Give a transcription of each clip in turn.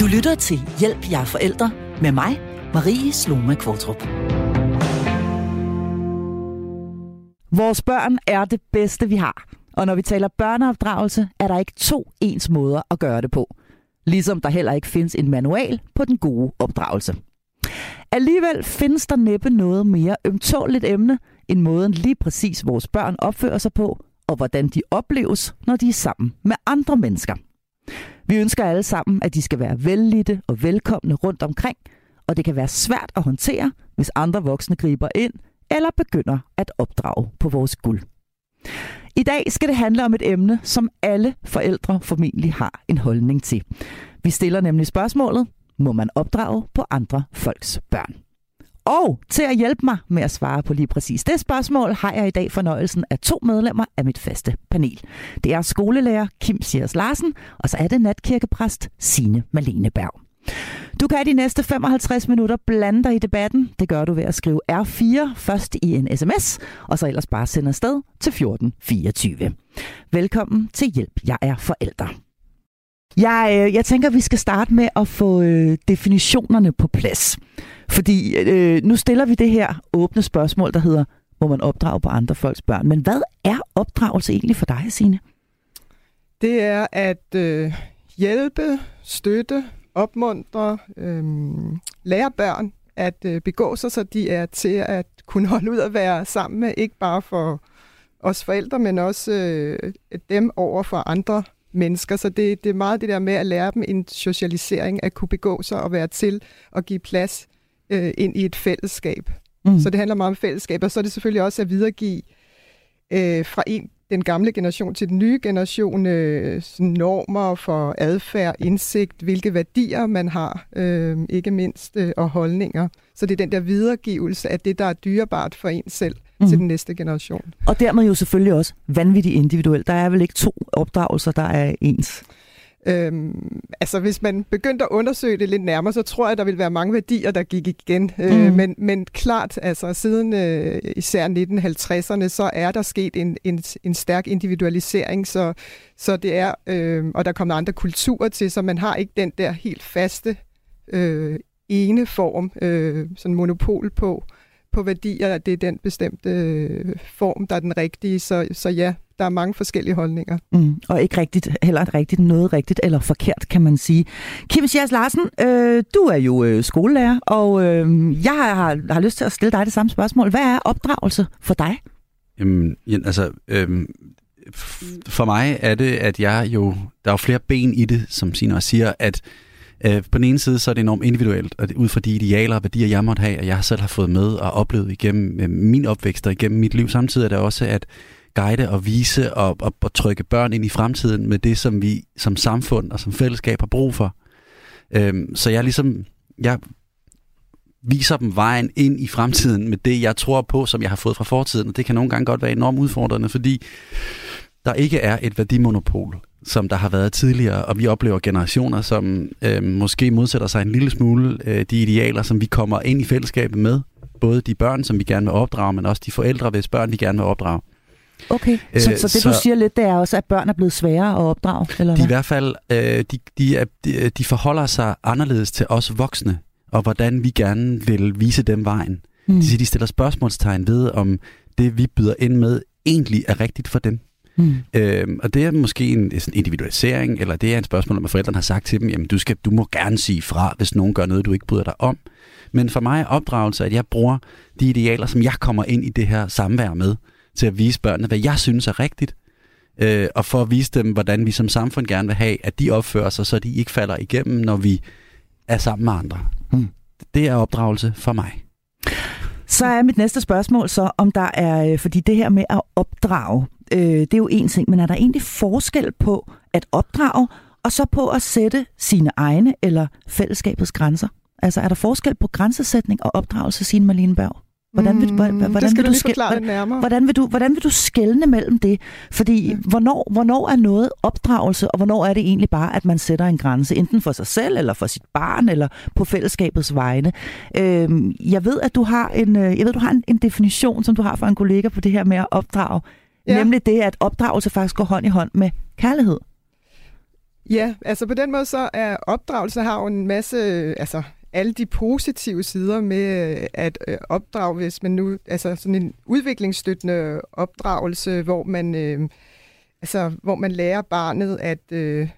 Du lytter til Hjælp jer forældre med mig, Marie Sloma Kvartrup. Vores børn er det bedste, vi har. Og når vi taler børneopdragelse, er der ikke to ens måder at gøre det på. Ligesom der heller ikke findes en manual på den gode opdragelse. Alligevel findes der næppe noget mere ømtåligt emne, end måden lige præcis vores børn opfører sig på, og hvordan de opleves, når de er sammen med andre mennesker. Vi ønsker alle sammen, at de skal være vellidte og velkomne rundt omkring, og det kan være svært at håndtere, hvis andre voksne griber ind eller begynder at opdrage på vores guld. I dag skal det handle om et emne, som alle forældre formentlig har en holdning til. Vi stiller nemlig spørgsmålet, må man opdrage på andre folks børn? Og til at hjælpe mig med at svare på lige præcis det spørgsmål, har jeg i dag fornøjelsen af to medlemmer af mit faste panel. Det er skolelærer Kim Siers Larsen, og så er det natkirkepræst Sine Malene Berg. Du kan de næste 55 minutter blande dig i debatten. Det gør du ved at skrive R4 først i en sms, og så ellers bare sende afsted til 1424. Velkommen til Hjælp, jeg er forældre. Jeg, øh, jeg tænker, vi skal starte med at få øh, definitionerne på plads. Fordi øh, nu stiller vi det her åbne spørgsmål, der hedder, må man opdrage på andre folks børn? Men hvad er opdragelse egentlig for dig, Signe? Det er at øh, hjælpe, støtte, opmuntre, øh, lære børn at øh, begå sig, så de er til at kunne holde ud at være sammen med, ikke bare for os forældre, men også øh, dem over for andre mennesker. Så det, det er meget det der med at lære dem en socialisering, at kunne begå sig og være til og give plads øh, ind i et fællesskab. Mm. Så det handler meget om fællesskab, og så er det selvfølgelig også at videregive øh, fra en den gamle generation til den nye generation øh, normer for adfærd, indsigt, hvilke værdier man har, øh, ikke mindst, øh, og holdninger. Så det er den der videregivelse af det, der er dyrebart for en selv mm. til den næste generation. Og dermed jo selvfølgelig også vanvittigt individuelt. Der er vel ikke to opdragelser, der er ens? Øhm, altså, hvis man begyndte at undersøge det lidt nærmere, så tror jeg, at der vil være mange værdier, der gik igen. Øh, mm. Øh, men, men klart, altså siden øh, især 1950'erne, så er der sket en, en, en stærk individualisering, så, så det er, øh, og der kommer andre kulturer til, så man har ikke den der helt faste øh, ene form, øh, sådan monopol på, på værdier, at det er den bestemte øh, form, der er den rigtige. Så, så ja, der er mange forskellige holdninger. Mm, og ikke rigtigt, heller rigtigt noget rigtigt eller forkert, kan man sige. Kim Schiers Larsen, øh, du er jo øh, skolelærer, og øh, jeg har, har lyst til at stille dig det samme spørgsmål. Hvad er opdragelse for dig? Jamen, altså, øh, for mig er det, at jeg jo, der er jo flere ben i det, som Sina også siger, at øh, på den ene side, så er det enormt individuelt, og det, ud fra de idealer og værdier, jeg måtte have, og jeg selv har fået med og oplevet igennem øh, min opvækst og igennem mit liv. Samtidig er det også, at guide og vise og, og, og trykke børn ind i fremtiden med det, som vi som samfund og som fællesskab har brug for. Øhm, så jeg ligesom, jeg viser dem vejen ind i fremtiden med det, jeg tror på, som jeg har fået fra fortiden, og det kan nogle gange godt være enormt udfordrende, fordi der ikke er et værdimonopol, som der har været tidligere, og vi oplever generationer, som øh, måske modsætter sig en lille smule øh, de idealer, som vi kommer ind i fællesskabet med. Både de børn, som vi gerne vil opdrage, men også de forældre, hvis børn vi gerne vil opdrage. Okay, så, øh, så det så, du siger lidt, det er også, at børn er blevet sværere at opdrage? Eller de hvad? i hvert fald, øh, de, de, er, de, de forholder sig anderledes til os voksne, og hvordan vi gerne vil vise dem vejen. Mm. De, siger, de stiller spørgsmålstegn ved, om det vi byder ind med egentlig er rigtigt for dem. Mm. Øhm, og det er måske en sådan individualisering, eller det er en spørgsmål, om at forældrene har sagt til dem, jamen du, skal, du må gerne sige fra, hvis nogen gør noget, du ikke bryder dig om. Men for mig er opdragelse, at jeg bruger de idealer, som jeg kommer ind i det her samvær med til at vise børnene, hvad jeg synes er rigtigt, øh, og for at vise dem, hvordan vi som samfund gerne vil have, at de opfører sig, så de ikke falder igennem, når vi er sammen med andre. Hmm. Det er opdragelse for mig. Så er mit næste spørgsmål så, om der er, øh, fordi det her med at opdrage, øh, det er jo en ting, men er der egentlig forskel på at opdrage, og så på at sætte sine egne eller fællesskabets grænser? Altså er der forskel på grænsesætning og opdragelse, siger Marlene Berg? Hvordan vil, mm, hvordan, hvordan det skal vil du, forklare det nærmere. Hvordan vil du, hvordan vil du skelne mellem det? Fordi ja. hvornår, hvornår er noget opdragelse, og hvornår er det egentlig bare, at man sætter en grænse, enten for sig selv, eller for sit barn, eller på fællesskabets vegne? Øhm, jeg ved, at du har en, øh, jeg ved, du har en, en definition, som du har for en kollega på det her med at opdrage. Ja. Nemlig det, at opdragelse faktisk går hånd i hånd med kærlighed. Ja, altså på den måde så er opdragelse har jo en masse, altså alle de positive sider med øh, at øh, opdrage, hvis man nu, altså sådan en udviklingsstøttende opdragelse, hvor man, øh, altså, hvor man lærer barnet at, øh,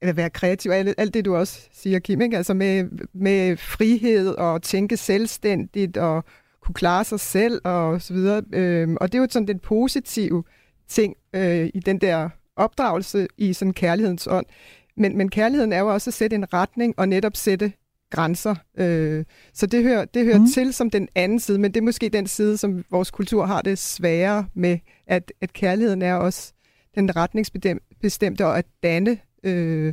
at være kreativ, alt, alt det du også siger, Kim, ikke? altså med, med frihed og tænke selvstændigt og kunne klare sig selv og så videre. Øh, og det er jo sådan den positive ting øh, i den der opdragelse i sådan kærlighedens ånd. Men, men kærligheden er jo også at sætte en retning og netop sætte grænser. Øh, så det hører, det hører mm. til som den anden side, men det er måske den side, som vores kultur har det sværere med, at, at kærligheden er også den retningsbestemte og at danne øh,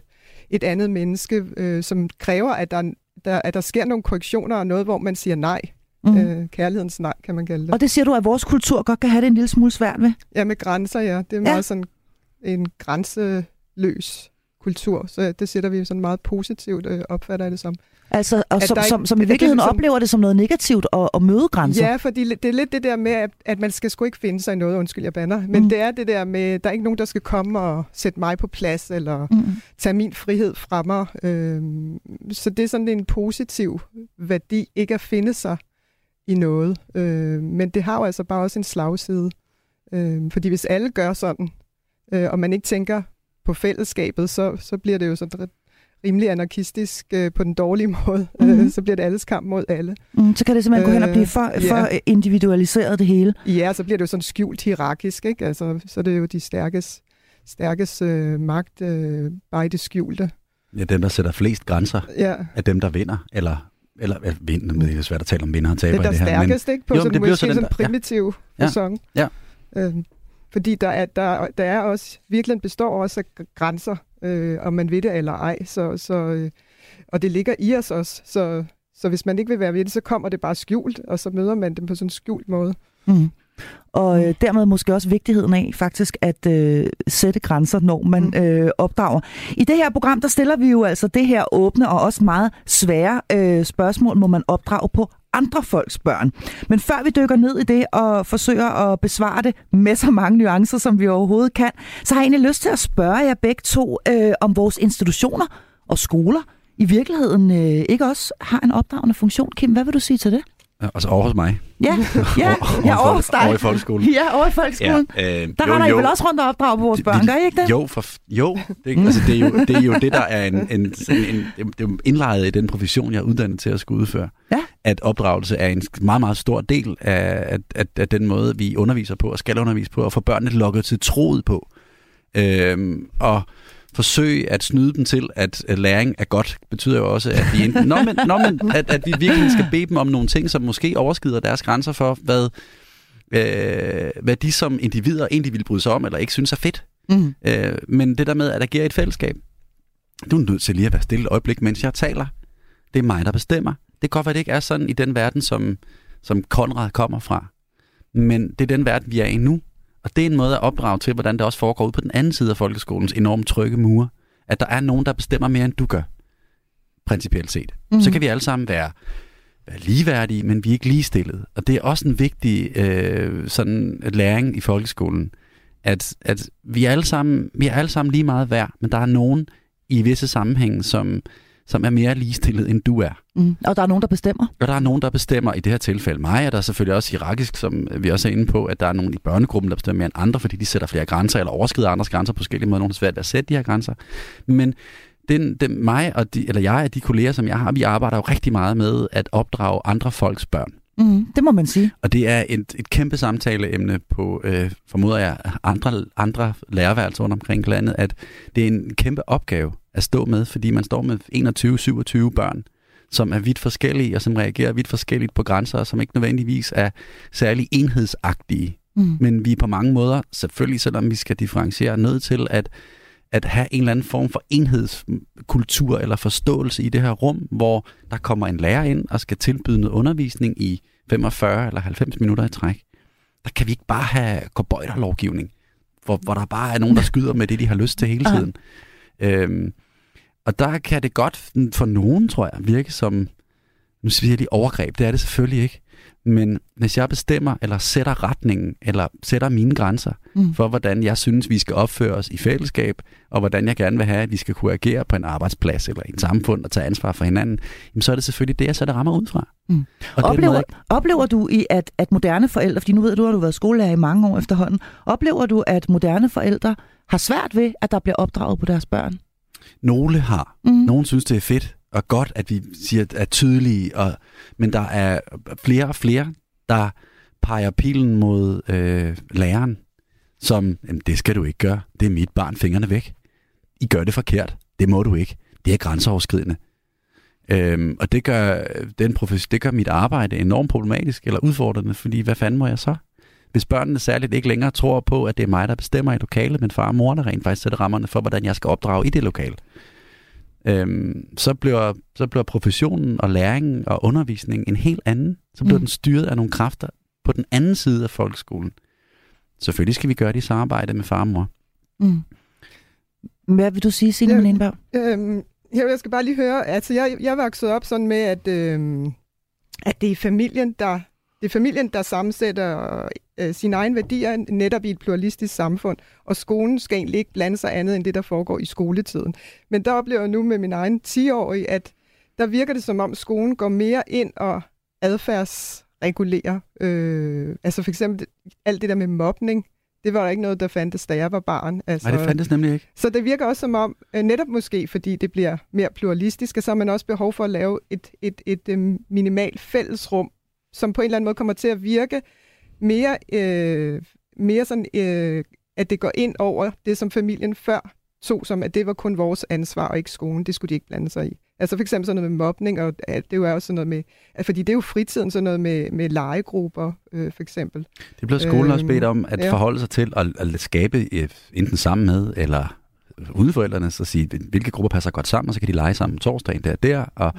et andet menneske, øh, som kræver, at der, der, at der sker nogle korrektioner og noget, hvor man siger nej. Mm. Øh, kærlighedens nej, kan man kalde det. Og det siger du, at vores kultur godt kan have det en lille smule svært med? Ja, med grænser, ja. Det er meget sådan en grænseløs kultur, så det sætter vi sådan meget positivt, øh, opfatter jeg det som. Altså, og som, som, som i virkeligheden ligesom, oplever det som noget negativt at, at møde grænser? Ja, fordi det er lidt det der med, at, at man skal sgu ikke finde sig i noget, undskyld jeg banner, men mm. det er det der med, der er ikke nogen, der skal komme og sætte mig på plads, eller mm. tage min frihed fra mig. Øhm, så det er sådan en positiv værdi, ikke at finde sig i noget. Øh, men det har jo altså bare også en slagside. Øh, fordi hvis alle gør sådan, øh, og man ikke tænker på fællesskabet, så, så bliver det jo sådan rimelig anarkistisk øh, på den dårlige måde. Mm-hmm. Øh, så bliver det alles kamp mod alle. Mm, så kan det simpelthen øh, gå hen og blive for, øh, for ja. individualiseret det hele. Ja, så bliver det jo sådan skjult hierarkisk. Ikke? Altså, så er det jo de stærkes, stærkes øh, magt øh, bare i det skjulte. Ja, dem, der sætter flest grænser, ja. er dem, der vinder, eller eller ja, vinder, det er svært at tale om vinder og taber det, der i det her. stærkest, men, ikke? På jo, sådan, det måske sådan, sådan primitiv ja. fasong. Ja. Øh, fordi der er, der, der er også, virkelig består også af grænser, øh, om man ved det eller ej. Så, så, øh, og det ligger i os også. Så, så hvis man ikke vil være ved det, så kommer det bare skjult, og så møder man dem på sådan en skjult måde. Mm. Og øh, dermed måske også vigtigheden af faktisk at øh, sætte grænser, når man mm. øh, opdrager. I det her program, der stiller vi jo altså det her åbne og også meget svære øh, spørgsmål, må man opdrage på andre folks børn. Men før vi dykker ned i det og forsøger at besvare det med så mange nuancer, som vi overhovedet kan, så har jeg egentlig lyst til at spørge jer begge to øh, om vores institutioner og skoler i virkeligheden øh, ikke også har en opdragende funktion. Kim, hvad vil du sige til det? Altså over hos mig? Ja, ja, ja over hos dig. Over i folkeskolen. Ja, over i folkeskolen. Ja, øh, der jo, har I vel også rundt og opdrage på vores børn, gør I ikke det? Jo, for, jo det, altså, det, er jo, det er jo det, der er en, en, en, en det er indlejret i den profession, jeg er uddannet til at skulle udføre. Ja. At opdragelse er en meget, meget stor del af, af, af, af den måde, vi underviser på og skal undervise på, og få børnene lukket til troet på. Øhm, og forsøge at snyde dem til, at, læring er godt, betyder jo også, at vi, enten, nå, men, nå, men, at, at vi virkelig skal bede dem om nogle ting, som måske overskrider deres grænser for, hvad, øh, hvad de som individer egentlig vil bryde sig om, eller ikke synes er fedt. Mm. Øh, men det der med at agere i et fællesskab, du er nødt til lige at være stille et øjeblik, mens jeg taler. Det er mig, der bestemmer. Det kan godt være, det ikke er sådan i den verden, som, som Konrad kommer fra. Men det er den verden, vi er i nu. Og det er en måde at opdrage til, hvordan det også foregår ud på den anden side af folkeskolens enormt trygge mure. At der er nogen, der bestemmer mere, end du gør, principielt set. Mm. Så kan vi alle sammen være, være ligeværdige, men vi er ikke ligestillede. Og det er også en vigtig øh, sådan læring i folkeskolen, at, at vi, er alle sammen, vi er alle sammen lige meget værd, men der er nogen i visse sammenhænge, som, som er mere ligestillet, end du er. Mm. Og der er nogen, der bestemmer? Og der er nogen, der bestemmer. I det her tilfælde mig, og der er selvfølgelig også irakisk, som vi også er inde på, at der er nogen i børnegruppen, der bestemmer mere end andre, fordi de sætter flere grænser, eller overskrider andres grænser på forskellige måder. Nogle er svært ved at sætte de her grænser. Men den, den, mig og de, eller jeg og de kolleger, som jeg har, vi arbejder jo rigtig meget med at opdrage andre folks børn. Mm, det må man sige. Og det er et, et kæmpe samtaleemne på, øh, formoder jeg, andre, andre lærerværelser rundt omkring landet, at det er en kæmpe opgave at stå med, fordi man står med 21-27 børn, som er vidt forskellige, og som reagerer vidt forskelligt på grænser, og som ikke nødvendigvis er særlig enhedsagtige. Mm. Men vi er på mange måder, selvfølgelig selvom vi skal differentiere, nødt til at, at have en eller anden form for enhedskultur eller forståelse i det her rum, hvor der kommer en lærer ind og skal tilbyde noget undervisning i 45 eller 90 minutter i træk. Der kan vi ikke bare have lovgivning, hvor, hvor der bare er nogen, der skyder med det, de har lyst til hele tiden. Øhm, og der kan det godt for nogen, tror jeg, virke som, nu siger jeg lige overgreb, det er det selvfølgelig ikke, Men hvis jeg bestemmer, eller sætter retningen, eller sætter mine grænser mm. for, hvordan jeg synes, vi skal opføre os i fællesskab, og hvordan jeg gerne vil have, at vi skal kunne agere på en arbejdsplads eller i et samfund og tage ansvar for hinanden, jamen, så er det selvfølgelig det, jeg sætter rammer ud fra. Mm. Og oplever, jeg... oplever du i, at, at moderne forældre, fordi nu ved du, at du har været skolelærer i mange år efterhånden, oplever du, at moderne forældre har svært ved, at der bliver opdraget på deres børn? Nogle har. Mm. Nogle synes, det er fedt og godt, at vi siger, er tydelige, og, men der er flere og flere, der peger pilen mod øh, læreren, som, jamen, det skal du ikke gøre, det er mit barn, fingrene væk. I gør det forkert, det må du ikke, det er grænseoverskridende. Øhm, og det gør, den profes- det gør mit arbejde enormt problematisk eller udfordrende, fordi hvad fanden må jeg så? Hvis børnene særligt ikke længere tror på, at det er mig, der bestemmer i lokalet, men far og mor, der rent faktisk sætter rammerne for, hvordan jeg skal opdrage i det lokale, øhm, så, bliver, så bliver professionen og læringen og undervisningen en helt anden. Så bliver mm. den styret af nogle kræfter på den anden side af folkeskolen. Selvfølgelig skal vi gøre det i samarbejde med far og mor. Mm. Hvad vil du sige, Signe ja, Malene øhm, Jeg skal bare lige høre, altså jeg, jeg voksede op sådan med, at, øhm, at det er familien, der det er familien, der sammensætter øh, sine egne værdier netop i et pluralistisk samfund, og skolen skal egentlig ikke blande sig andet end det, der foregår i skoletiden. Men der oplever jeg nu med min egen 10-årige, at der virker det som om skolen går mere ind og adfærdsregulerer. Øh, altså for eksempel alt det der med mobning, det var der ikke noget, der fandtes, da jeg var barn. Altså, Nej, det fandtes nemlig ikke. Så det virker også som om, øh, netop måske fordi det bliver mere pluralistisk, så har man også behov for at lave et, et, et, et øh, minimalt fællesrum, som på en eller anden måde kommer til at virke mere, øh, mere sådan, øh, at det går ind over det, som familien før tog som, at det var kun vores ansvar og ikke skolen. Det skulle de ikke blande sig i. Altså for eksempel sådan noget med mobning, og det er jo også sådan noget med, at fordi det er jo fritiden, sådan noget med, med legegrupper, øh, for eksempel. Det bliver skolen øh, også bedt om at ja. forholde sig til at, at skabe øh, enten sammen med, eller uden forældrene, så sige, hvilke grupper passer godt sammen, og så kan de lege sammen torsdagen der der, og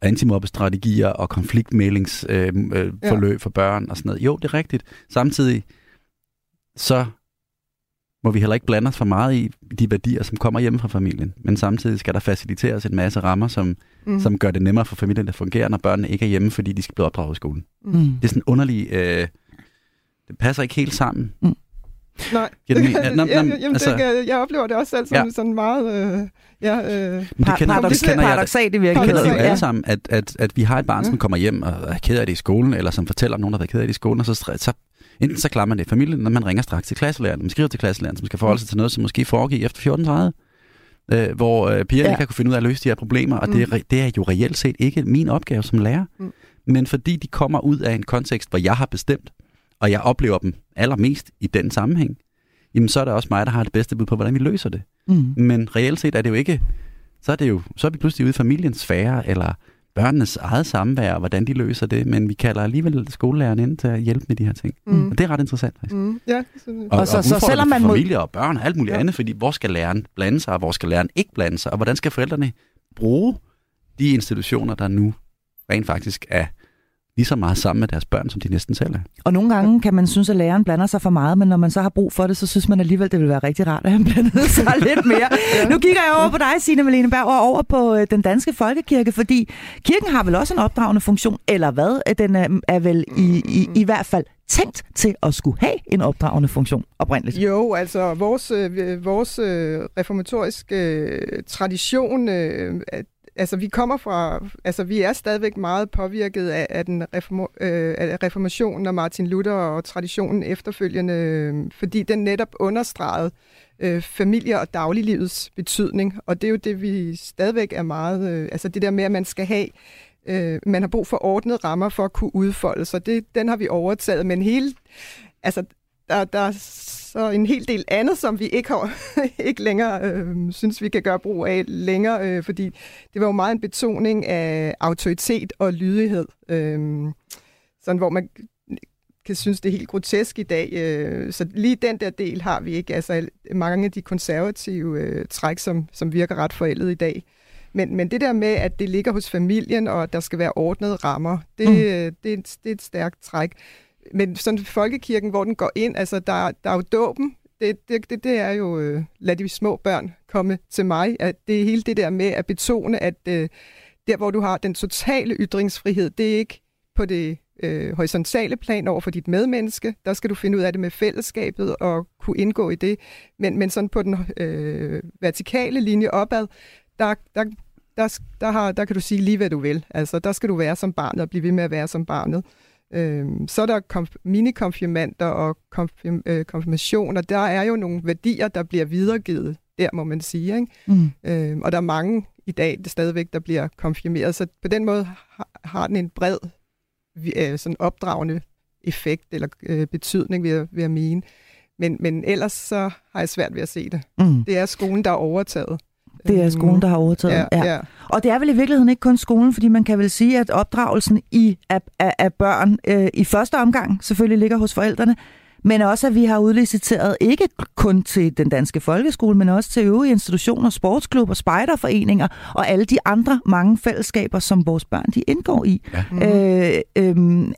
antimobbestrategier og konfliktmælingsforløb øh, øh, forløb ja. for børn og sådan noget. Jo, det er rigtigt. Samtidig så må vi heller ikke blande os for meget i de værdier, som kommer hjemme fra familien. Men samtidig skal der faciliteres en masse rammer, som, mm. som gør det nemmere for familien at fungere, når børnene ikke er hjemme, fordi de skal blive opdraget i skolen. Mm. Det er sådan underlig... Øh, det passer ikke helt sammen. Mm. Nej, det, det, jamen, jamen, altså, det, jeg oplever det også selv som ja. sådan meget... Øh, ja, øh, Men det kender, paradox, det kender paradoxalt det virkelig. Det kender vi jo alle sammen, at, at, at vi har et barn, som kommer hjem og er ked af det i skolen, eller som fortæller om nogen, der har været ked af det i skolen, og så, så enten så klarer man det i familien, når man ringer straks til klasselæreren, man skriver til klasselæreren, som skal forholde sig til noget, som måske foregik efter 14.30, øh, hvor øh, pigerne ja. ikke har kunne finde ud af at løse de her problemer, og mm. det, er, det er jo reelt set ikke min opgave som lærer, mm. men fordi de kommer ud af en kontekst, hvor jeg har bestemt, og jeg oplever dem allermest i den sammenhæng, jamen så er det også mig, der har det bedste bud på, hvordan vi løser det. Mm. Men reelt set er det jo ikke, så er, det jo, så er vi pludselig ude i familiens sfære, eller børnenes eget samvær, hvordan de løser det, men vi kalder alligevel skolelæreren ind til at hjælpe med de her ting. Mm. Og det er ret interessant. Faktisk. Mm. Ja, og, og, så, og så selvom man familie og børn og alt muligt ja. andet, fordi hvor skal læreren blande sig, og hvor skal læreren ikke blande sig, og hvordan skal forældrene bruge de institutioner, der nu rent faktisk er lige så meget sammen med deres børn, som de næsten selv er. Og nogle gange kan man synes, at læreren blander sig for meget, men når man så har brug for det, så synes man alligevel, det vil være rigtig rart, at han blandede sig lidt mere. ja. Nu kigger jeg over på dig, Signe Malene Berg, og over på øh, den danske folkekirke, fordi kirken har vel også en opdragende funktion, eller hvad? Den er, er vel i, i, i hvert fald tænkt til at skulle have en opdragende funktion oprindeligt? Jo, altså vores, øh, vores øh, reformatoriske tradition øh, altså vi kommer fra, altså vi er stadigvæk meget påvirket af, af den reform, øh, af reformationen og Martin Luther og traditionen efterfølgende, øh, fordi den netop understregede øh, familie- og dagliglivets betydning, og det er jo det, vi stadigvæk er meget, øh, altså det der med, at man skal have øh, man har brug for ordnede rammer for at kunne udfolde sig. Det, den har vi overtaget, men hele, altså der, der er så en hel del andet, som vi ikke har ikke længere øh, synes, vi kan gøre brug af længere, øh, fordi det var jo meget en betoning af autoritet og lydighed. Øh, sådan hvor man kan synes, det er helt grotesk i dag. Øh, så lige den der del har vi ikke. Altså mange af de konservative øh, træk, som, som virker ret forældet i dag. Men, men det der med, at det ligger hos familien, og at der skal være ordnede rammer, det, mm. det, det, er, et, det er et stærkt træk men sådan folkekirken, hvor den går ind, altså der, der er jo dåben, det, det, det, det er jo, øh, lad de små børn komme til mig, at det er hele det der med at betone, at øh, der hvor du har den totale ytringsfrihed, det er ikke på det øh, horisontale plan over for dit medmenneske. Der skal du finde ud af det med fællesskabet og kunne indgå i det. Men, men sådan på den øh, vertikale linje opad, der, der, der, der, har, der kan du sige lige, hvad du vil. Altså, der skal du være som barnet og blive ved med at være som barnet. Øh, så er der konf- mini-konfirmander og konfirm- øh, konfirmationer. Der er jo nogle værdier, der bliver videregivet der, må man sige. Ikke? Mm. Øh, og der er mange i dag, det stadigvæk, der bliver konfirmeret. Så på den måde har, har den en bred, øh, sådan opdragende effekt eller øh, betydning, vil jeg, vil jeg mene. Men, men ellers så har jeg svært ved at se det. Mm. Det er skolen, der er overtaget. Det er skolen, der har overtaget. Ja, ja. Ja. Og det er vel i virkeligheden ikke kun skolen, fordi man kan vel sige, at opdragelsen i, af, af, af børn øh, i første omgang selvfølgelig ligger hos forældrene, men også at vi har udliciteret ikke kun til den danske folkeskole, men også til øvrige institutioner, sportsklubber, spejderforeninger og alle de andre mange fællesskaber, som vores børn de indgår i. Ja. Øh, øh,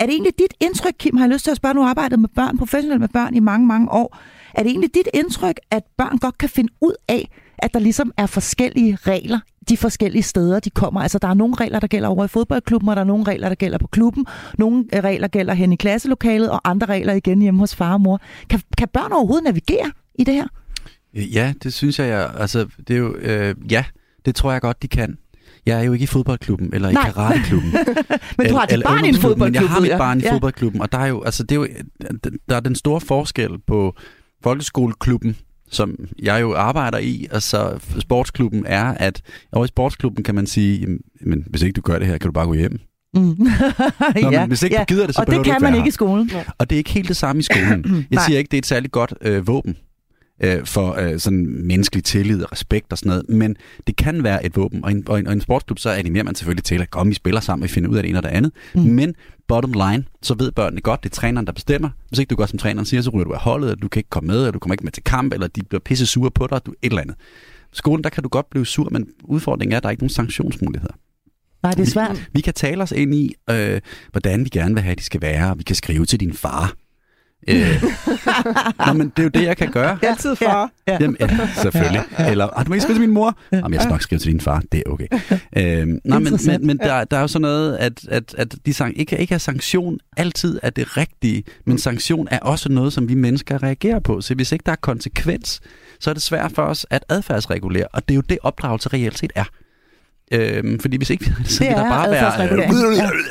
er det egentlig dit indtryk, Kim, har jeg lyst til at spørge, nu har arbejdet med børn, professionelt med børn i mange, mange år. Er det egentlig dit indtryk, at børn godt kan finde ud af, at der ligesom er forskellige regler de forskellige steder, de kommer. Altså, der er nogle regler, der gælder over i fodboldklubben, og der er nogle regler, der gælder på klubben. Nogle regler gælder hen i klasselokalet, og andre regler igen hjemme hos far og mor. Kan, kan børn overhovedet navigere i det her? Ja, det synes jeg. jeg altså, det er jo, øh, ja, det tror jeg godt, de kan. Jeg er jo ikke i fodboldklubben eller Nej. i karateklubben. men du har dit barn i en fodboldklub. Men jeg har mit barn i ja. fodboldklubben, og der er jo, altså, det er jo, der er den store forskel på folkeskoleklubben som jeg jo arbejder i, og så sportsklubben er, at over i sportsklubben kan man sige, men hvis ikke du gør det her, kan du bare gå hjem. Mm. Nå, ja, men hvis ikke ja. du gider det, så og det kan man ikke i skolen. Ja. Og det er ikke helt det samme i skolen. Jeg siger ikke, det er et særligt godt øh, våben øh, for øh, sådan menneskelig tillid og respekt og sådan noget, men det kan være et våben. Og en, og en, og en sportsklub, så animerer man selvfølgelig til at komme, vi spiller sammen, vi finder ud af det ene og det andet. Mm. Men bottom line, så ved børnene godt, det er træneren, der bestemmer. Hvis ikke du gør, som træneren siger, så ryger du af holdet, eller du kan ikke komme med, eller du kommer ikke med til kamp, eller de bliver pisse sure på dig, du et eller andet. Skolen, der kan du godt blive sur, men udfordringen er, at der er ikke nogen sanktionsmuligheder. Nej, det er svært. Vi, vi kan tale os ind i, øh, hvordan vi gerne vil have, at de skal være. Vi kan skrive til din far. Øh, Nå, men det er jo det, jeg kan gøre. Altid far. Ja. Ja. Jamen, ja, selvfølgelig. Eller, har du ikke skrive til min mor? Jamen, jeg skal nok skrive til din far. Det er okay. Øh, nå, men, men, men der, der er jo sådan noget, at, at, at de sang, ikke, ikke er sanktion altid er det rigtige, men sanktion er også noget, som vi mennesker reagerer på. Så hvis ikke der er konsekvens, så er det svært for os at adfærdsregulere. Og det er jo det, opdragelse reelt set er. Øhm, fordi hvis ikke vi så det vil der bare være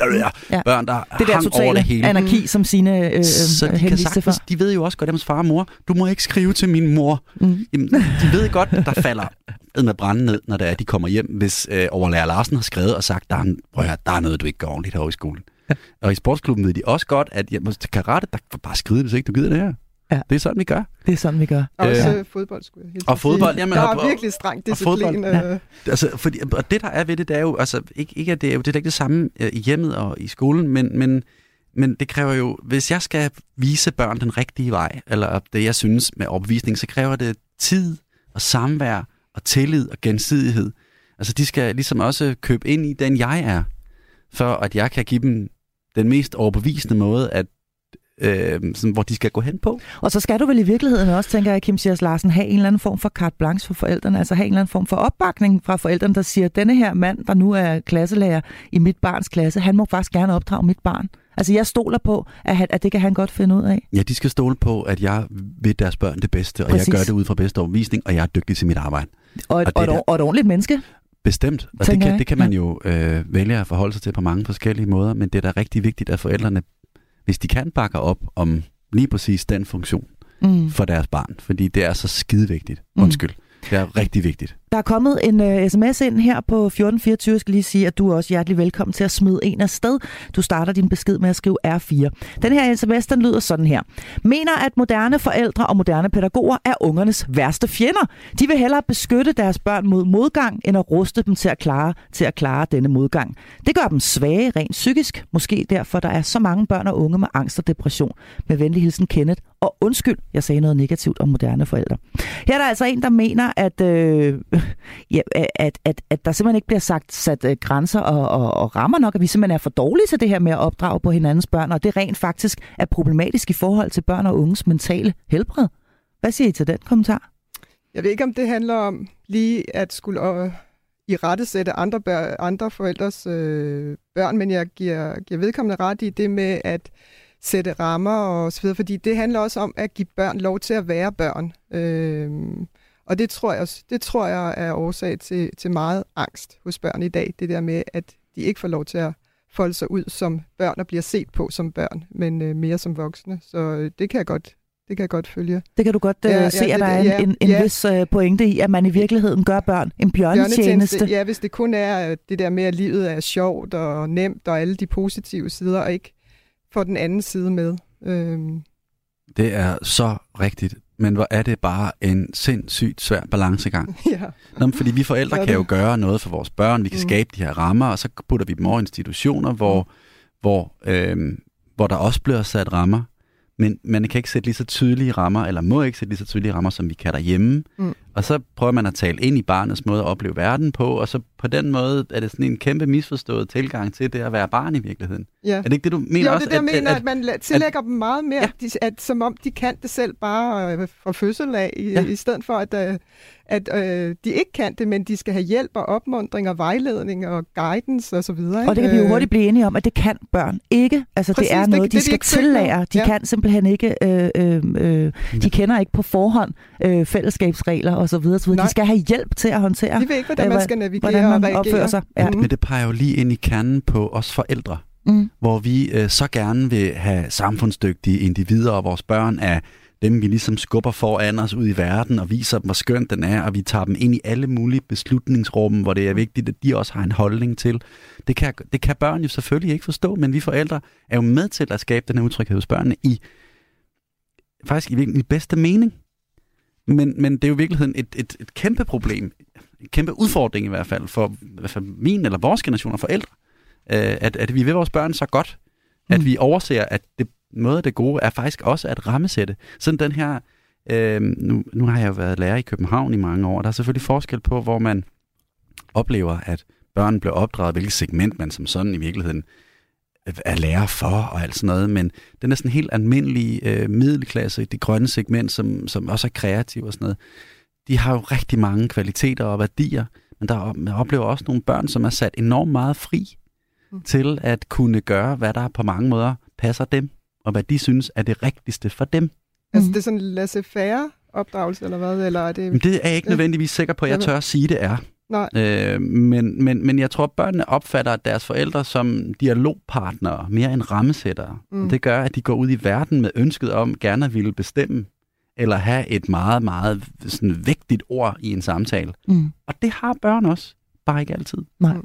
øh, ja. børn, der det der over det hele. anarki, som sine øh, Så de, kan sagtens, de ved jo også godt, at far og mor, du må ikke skrive til min mor. Mm. Jamen, de ved godt, der falder med brænde ned, når det er, de kommer hjem, hvis øh, overlærer Larsen har skrevet og sagt, der er, en, prøv at, der er noget, du ikke gør ordentligt herovre i skolen. Ja. Og i sportsklubben ved de også godt, at jamen, til karate, der kan bare skrive, hvis ikke du gider det her. Ja. Det er sådan, vi gør. Det er sådan, vi gør. Også øh, fodbold, skulle jeg Og fodbold, jamen... Der er og, virkelig strengt disciplin. Og, fodbold, ja. altså, fordi, og det, der er ved det, det er jo... Altså, ikke, ikke at det er jo det er ikke det samme øh, i hjemmet og i skolen, men, men, men det kræver jo... Hvis jeg skal vise børn den rigtige vej, eller det, jeg synes med opvisning, så kræver det tid og samvær og tillid og gensidighed. Altså, de skal ligesom også købe ind i den, jeg er, for at jeg kan give dem den mest overbevisende måde at øh, sådan, hvor de skal gå hen på. Og så skal du vel i virkeligheden også, tænker jeg, Kim Sias Larsen, have en eller anden form for carte blanche for forældrene, altså have en eller anden form for opbakning fra forældrene, der siger, at denne her mand, der nu er klasselærer i mit barns klasse, han må faktisk gerne opdrage mit barn. Altså jeg stoler på, at, at det kan han godt finde ud af. Ja, de skal stole på, at jeg vil deres børn det bedste, og Præcis. jeg gør det ud fra bedste overvisning, og jeg er dygtig til mit arbejde. Og et, og, og, et, og et ordentligt menneske. Bestemt, og det kan, det kan man jo øh, vælge at forholde sig til på mange forskellige måder, men det er da rigtig vigtigt, at forældrene hvis de kan bakke op om lige præcis den funktion mm. for deres barn, fordi det er så skide vigtigt. Undskyld. Mm. Det er rigtig vigtigt. Der er kommet en øh, uh, sms ind her på 1424. Jeg skal lige sige, at du er også hjertelig velkommen til at smide en af sted. Du starter din besked med at skrive R4. Den her sms, den lyder sådan her. Mener, at moderne forældre og moderne pædagoger er ungernes værste fjender. De vil hellere beskytte deres børn mod modgang, end at ruste dem til at klare, til at klare denne modgang. Det gør dem svage rent psykisk. Måske derfor, der er så mange børn og unge med angst og depression. Med venlig hilsen Kenneth. Og undskyld, jeg sagde noget negativt om moderne forældre. Her er der altså en, der mener, at, øh, ja, at, at, at der simpelthen ikke bliver sagt sat øh, grænser og, og, og rammer nok, at vi simpelthen er for dårlige til det her med at opdrage på hinandens børn, og det rent faktisk er problematisk i forhold til børn og unges mentale helbred. Hvad siger I til den kommentar? Jeg ved ikke, om det handler om lige at skulle øh, i rette sætte andre, bør, andre forældres øh, børn, men jeg giver, giver vedkommende ret i det med at sætte rammer og så videre, fordi det handler også om at give børn lov til at være børn. Øh, og det tror jeg, det tror jeg er årsag til, til meget angst hos børn i dag, det der med, at de ikke får lov til at folde sig ud som børn og bliver set på som børn, men øh, mere som voksne. Så øh, det kan jeg godt det kan jeg godt følge. Det kan du godt ja, se, ja, at der er ja, en, en ja. vis uh, pointe i, at man i virkeligheden gør børn en bjørnetjeneste. Ja, hvis det kun er øh, det der med, at livet er sjovt og nemt, og alle de positive sider, og ikke får den anden side med. Øhm. Det er så rigtigt men hvor er det bare en sindssygt svær balancegang. Ja. Nå, fordi vi forældre kan jo gøre noget for vores børn, vi kan mm. skabe de her rammer, og så putter vi dem over institutioner, hvor, hvor, øh, hvor der også bliver sat rammer, men man kan ikke sætte lige så tydelige rammer, eller må ikke sætte lige så tydelige rammer, som vi kan derhjemme. Mm. Og så prøver man at tale ind i barnets måde at opleve verden på, og så på den måde er det sådan en kæmpe misforstået tilgang til det at være barn i virkeligheden. Ja. Er det ikke det, du mener jo, også? Jo, det er det, jeg mener, at, at, at man tillægger at, dem meget mere, ja. at, at, som om de kan det selv bare øh, fra fødsel af, i, ja. i stedet for at... Øh, at øh, de ikke kan det, men de skal have hjælp og opmundring og vejledning og guidance osv. Og, og det kan vi jo hurtigt blive enige om, at det kan børn ikke. Altså Præcis, det er noget, det, de det, skal de tillære. De ja. kan simpelthen ikke, øh, øh, øh, de kender ikke på forhånd øh, fællesskabsregler osv. Så videre, så videre. De skal have hjælp til at håndtere, de ved ikke, hvordan man skal navigere hvordan man og opfører sig. Ja. Mm. Men det peger jo lige ind i kernen på os forældre. Mm. Hvor vi øh, så gerne vil have samfundsdygtige individer, og vores børn er dem, vi ligesom skubber foran os ud i verden og viser dem, hvor skønt den er, og vi tager dem ind i alle mulige beslutningsrum, hvor det er vigtigt, at de også har en holdning til. Det kan, det kan børn jo selvfølgelig ikke forstå, men vi forældre er jo med til at skabe den her utryghed hos børnene i faktisk i, i bedste mening. Men, men det er jo i virkeligheden et, et, et kæmpe problem, en kæmpe udfordring i hvert fald for fald min eller vores generation af forældre, øh, at, at vi vil vores børn så godt, at mm. vi overser, at det noget af det gode er faktisk også at rammesætte. Sådan den her, øh, nu, nu har jeg jo været lærer i København i mange år, der er selvfølgelig forskel på, hvor man oplever, at børn bliver opdraget, hvilket segment man som sådan i virkeligheden er lærer for og alt sådan noget, men den er sådan helt almindelig øh, middelklasse, det grønne segment, som, som også er kreativ og sådan noget, de har jo rigtig mange kvaliteter og værdier, men der man oplever også nogle børn, som er sat enormt meget fri mm. til at kunne gøre, hvad der på mange måder passer dem og hvad de synes er det rigtigste for dem. Altså det er sådan laissez-faire opdragelse, eller hvad? Eller er det... Men det er jeg ikke nødvendigvis sikker på, at jeg tør at sige, det er. Nej. Øh, men, men, men jeg tror, at børnene opfatter deres forældre som dialogpartnere, mere end rammesættere. Mm. Det gør, at de går ud i verden med ønsket om gerne at ville bestemme, eller have et meget, meget sådan, vigtigt ord i en samtale. Mm. Og det har børn også, bare ikke altid. Nej. Mm.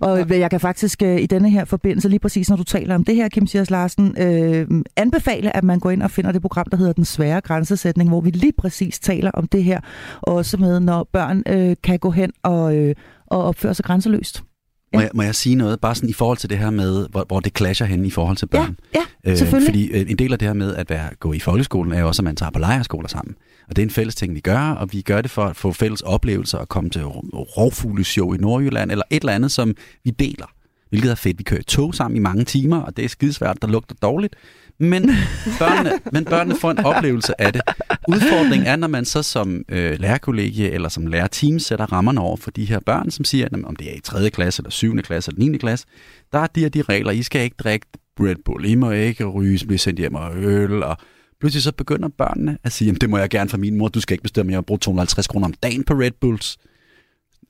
Og jeg kan faktisk øh, i denne her forbindelse, lige præcis når du taler om det her, Kim Sias Larsen, øh, anbefale, at man går ind og finder det program, der hedder Den Svære Grænsesætning, hvor vi lige præcis taler om det her, også med, når børn øh, kan gå hen og, øh, og opføre sig grænseløst. Ja. Må, jeg, må jeg sige noget, bare sådan i forhold til det her med, hvor, hvor det clasher hen i forhold til børn? Ja, ja øh, selvfølgelig. Fordi øh, en del af det her med at være, gå i folkeskolen, er jo også, at man tager på lejerskoler sammen. Og det er en fælles ting, vi gør, og vi gør det for at få fælles oplevelser og komme til rovfugleshow i Nordjylland, eller et eller andet, som vi deler. Hvilket er fedt. Vi kører tog sammen i mange timer, og det er skidesvært, der lugter dårligt. Men børnene, men børnene får en oplevelse af det. Udfordringen er, når man så som øh, lærerkollegie eller som lærerteam sætter rammerne over for de her børn, som siger, at om det er i 3. klasse, eller 7. klasse, eller 9. klasse, der er de her de regler. I skal ikke drikke Red Bull, I må ikke ryge, blive sendt hjem og øl, og pludselig så begynder børnene at sige, det må jeg gerne for min mor, du skal ikke bestemme, jeg har brugt 250 kroner om dagen på Red Bulls.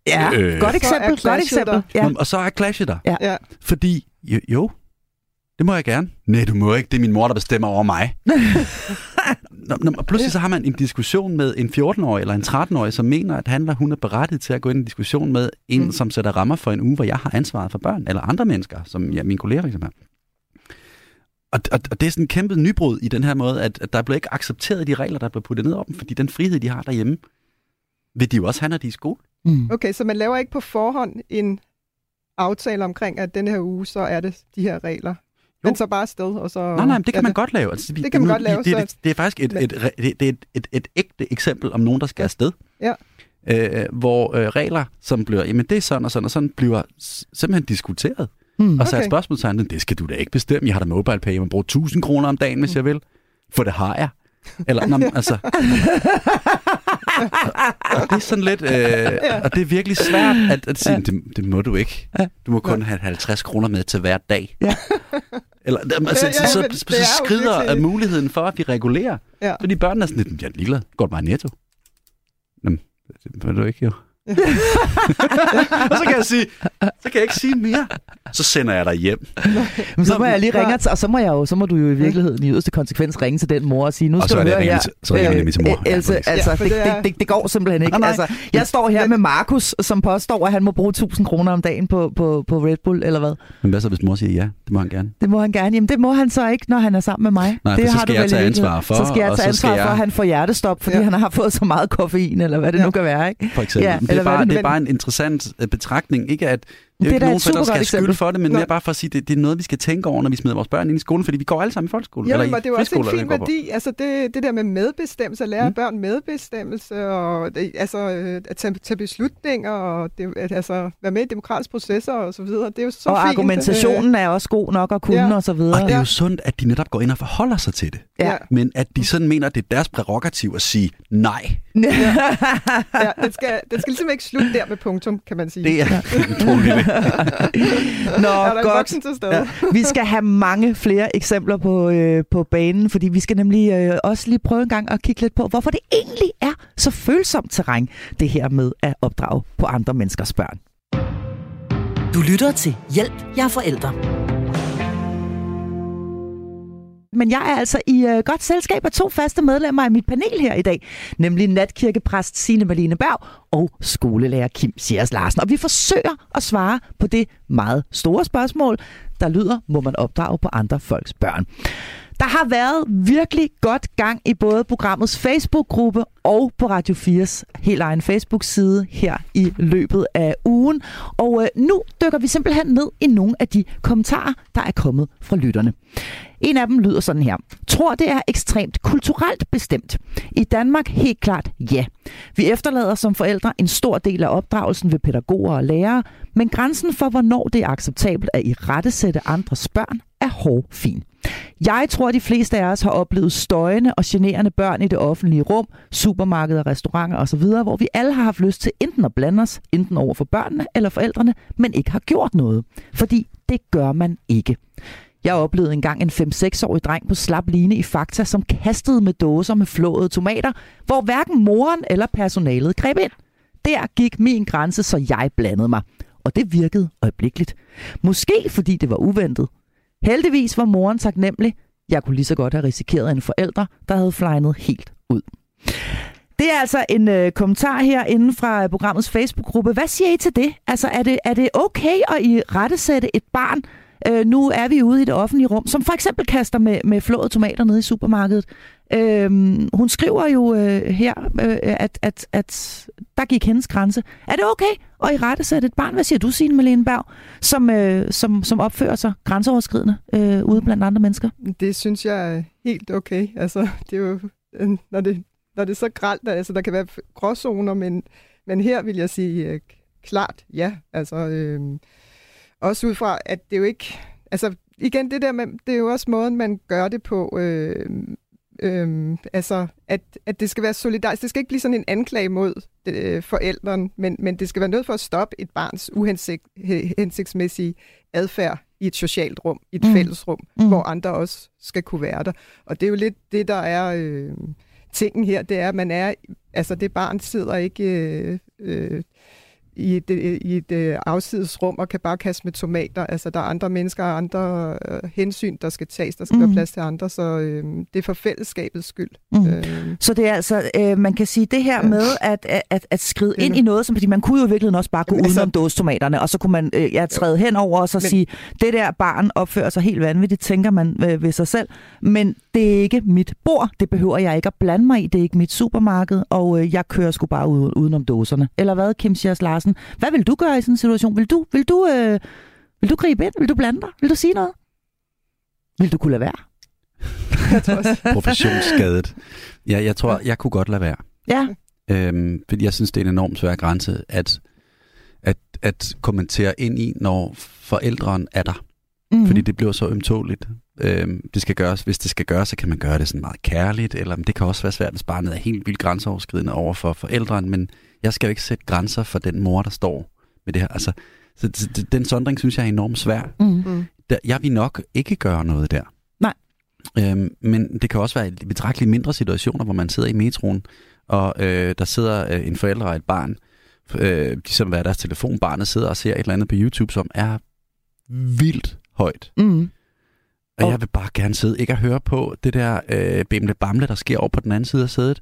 Ja, øh, godt eksempel, godt eksempel. Ja. Og så er clashet der. Ja. Fordi, jo, jo, det må jeg gerne. Nej, du må ikke. Det er min mor, der bestemmer over mig. nå, nå, og pludselig så har man en diskussion med en 14-årig eller en 13-årig, som mener, at han eller hun er berettiget til at gå ind i en diskussion med en, mm. som sætter rammer for en uge, hvor jeg har ansvaret for børn, eller andre mennesker, som ja, mine kolleger for eksempel. Og, og, og det er sådan en kæmpe nybrud i den her måde, at, at der bliver ikke accepteret de regler, der bliver puttet ned over dem, fordi den frihed, de har derhjemme, vil de jo også have, når de er i skole. Mm. Okay, så man laver ikke på forhånd en aftale omkring, at denne her uge, så er det de her regler. Jo. Men så bare afsted, og så... Nej, nej, det kan man det. godt lave. Altså, det kan man nu, godt lave. Det, det, det, det er faktisk et, et, et, et, et, et, ægte eksempel om nogen, der skal afsted. Ja. Øh, hvor øh, regler, som bliver, jamen det er sådan og sådan og sådan, bliver simpelthen diskuteret. Mm. Og så okay. er spørgsmålet det skal du da ikke bestemme. Jeg har da mobile pay, man bruger 1000 kroner om dagen, hvis mm. jeg vil. For det har jeg. Eller, nå, altså... og det er sådan lidt, øh, ja. og det er virkelig svært at, at sige, ja. det, det må du ikke. Du må kun have 50 kroner med til hver dag. Ja. Eller, altså, ja, ja, så, så, så skrider virkelig... muligheden for, at vi regulerer. Ja. Fordi børnene er sådan lidt, jeg er ligeglad, går bare netto. Jamen, det må du ikke jo. og så kan jeg sige, så kan jeg ikke sige mere. Så sender jeg dig hjem. Men så må jeg lige ringe, og så må, jeg jo, så må du jo i virkeligheden i yderste konsekvens ringe til den mor og sige, nu skal du høre her. Så ringer jeg nemlig til mor. Altså, ja, altså det, det, det, det, går simpelthen ikke. Nej, altså, jeg står her med Markus, som påstår, at han må bruge 1000 kroner om dagen på, på, på Red Bull, eller hvad? Men hvad så, hvis mor siger ja? Det må han gerne. Det må han gerne. Jamen, det må han så ikke, når han er sammen med mig. Nej, det så skal jeg tage ansvar for. Så skal jeg tage ansvar for, at han får hjertestop, fordi han har fået så meget koffein, eller hvad det nu kan være. Ikke? For eksempel. Det er bare en interessant øh, betragtning. Ikke at det er, det er nogen forældre, der skal skylde for det, men mere bare for at sige, det, det er noget, vi skal tænke over, når vi smider vores børn ind i skolen, fordi vi går alle sammen i folkeskole. Ja, eller men det er jo også en fin værdi. Altså det, det der med medbestemmelse, at lære mm. børn medbestemmelse, og altså at tage, tage beslutninger, og det, at, altså være med i demokratiske processer og så videre. Det er jo så og fint. argumentationen er også god nok at kunne ja. og så videre. Og det er jo sundt, at de netop går ind og forholder sig til det. Ja. Men at de sådan mener, at det er deres prerogativ at sige nej. Ja, ja det, skal, det skal ligesom ikke slutte der med punktum, kan man sige. Det er Nå, er godt. Ja. Vi skal have mange flere eksempler på, øh, på banen, fordi vi skal nemlig øh, også lige prøve en gang at kigge lidt på, hvorfor det egentlig er så følsomt terræn, det her med at opdrage på andre menneskers børn. Du lytter til Hjælp, jeg er forældre men jeg er altså i øh, godt selskab af to faste medlemmer af mit panel her i dag, nemlig natkirkepræst Signe Malene Berg og skolelærer Kim Sias Larsen. Og vi forsøger at svare på det meget store spørgsmål, der lyder, må man opdrage på andre folks børn? Der har været virkelig godt gang i både programmets Facebook-gruppe og på Radio 4's helt egen Facebook-side her i løbet af ugen. Og øh, nu dykker vi simpelthen ned i nogle af de kommentarer, der er kommet fra lytterne. En af dem lyder sådan her. Tror det er ekstremt kulturelt bestemt. I Danmark helt klart ja. Vi efterlader som forældre en stor del af opdragelsen ved pædagoger og lærere, men grænsen for, hvornår det er acceptabelt at i rettesætte andres børn, er hård fin. Jeg tror, de fleste af os har oplevet støjende og generende børn i det offentlige rum, supermarkeder, restauranter osv., hvor vi alle har haft lyst til enten at blande os, enten over for børnene eller forældrene, men ikke har gjort noget. Fordi det gør man ikke. Jeg oplevede engang en 5-6-årig dreng på slap line i Fakta, som kastede med dåser med flåede tomater, hvor hverken moren eller personalet greb ind. Der gik min grænse, så jeg blandede mig. Og det virkede øjeblikkeligt. Måske fordi det var uventet. Heldigvis var moren taknemmelig. Jeg kunne lige så godt have risikeret en forælder, der havde flejnet helt ud. Det er altså en øh, kommentar her inden fra øh, programmets Facebook-gruppe. Hvad siger I til det? Altså, er det, er det okay at i rettesætte et barn, Øh, nu er vi ude i det offentlige rum, som for eksempel kaster med, med flåede tomater nede i supermarkedet. Øh, hun skriver jo øh, her, øh, at, at, at der gik hendes grænse. Er det okay at i rette sætte et barn? Hvad siger du, Signe Malene Berg, som, øh, som, som opfører sig grænseoverskridende øh, ude blandt andre mennesker? Det synes jeg er helt okay. Altså, det er jo, øh, når det, når det er så gralt, altså der kan være gråzoner, men, men her vil jeg sige øh, klart ja. Altså, øh, også ud fra, at det jo ikke... Altså, igen, det der med, det er jo også måden, man gør det på. Øh, øh, altså, at, at det skal være solidarisk. Det skal ikke blive sådan en anklage mod øh, forældren, men, men det skal være noget for at stoppe et barns uhensigtsmæssige adfærd i et socialt rum, i et mm. fællesrum, mm. hvor andre også skal kunne være der. Og det er jo lidt det, der er øh, tingen her, det er, at man er, altså det barn sidder ikke øh, øh, i et, i et øh, afsides rum og kan bare kaste med tomater. Altså, der er andre mennesker og andre øh, hensyn, der skal tages. Der skal mm. være plads til andre, så øh, det er for fællesskabets skyld. Mm. Øh. Så det er altså, øh, man kan sige, det her ja. med at, at, at skride ind det. i noget, som, fordi man kunne jo virkelig også bare gå Jamen, altså, udenom dåstomaterne, og så kunne man øh, ja, træde hen over og så men, sige, det der barn opfører sig helt vanvittigt, tænker man øh, ved sig selv, men det er ikke mit bord, det behøver jeg ikke at blande mig i, det er ikke mit supermarked, og øh, jeg kører sgu bare udenom dåserne. Eller hvad, Kim Schiers Larsen? Larsen. Hvad vil du gøre i sådan en situation? Vil du, vil du, øh, vil du gribe ind? Vil du blande dig? Vil du sige noget? Vil du kunne lade være? Professionsskadet. Ja, jeg tror, jeg kunne godt lade være. Ja. Øhm, fordi jeg synes, det er en enormt svær grænse at, at, at kommentere ind i, når forældren er der. Mm. fordi det bliver så ømtåligt. Øhm, det skal gøres, hvis det skal gøres, så kan man gøre det sådan meget kærligt, eller men det kan også være svært, hvis barnet er helt vildt grænseoverskridende over for forældrene, men jeg skal jo ikke sætte grænser for den mor, der står med det her. Altså, så, den sondring synes jeg er enormt svær. Mm. Mm. Der, jeg vil nok ikke gøre noget der. Nej. Øhm, men det kan også være i betragteligt mindre situationer, hvor man sidder i metroen, og øh, der sidder øh, en forælder og et barn, øh, de som er deres telefon, barnet sidder og ser et eller andet på YouTube, som er vildt højt. Mm. Og Og- jeg vil bare gerne sidde, ikke at høre på det der øh, bimle bamle, der sker over på den anden side af sædet.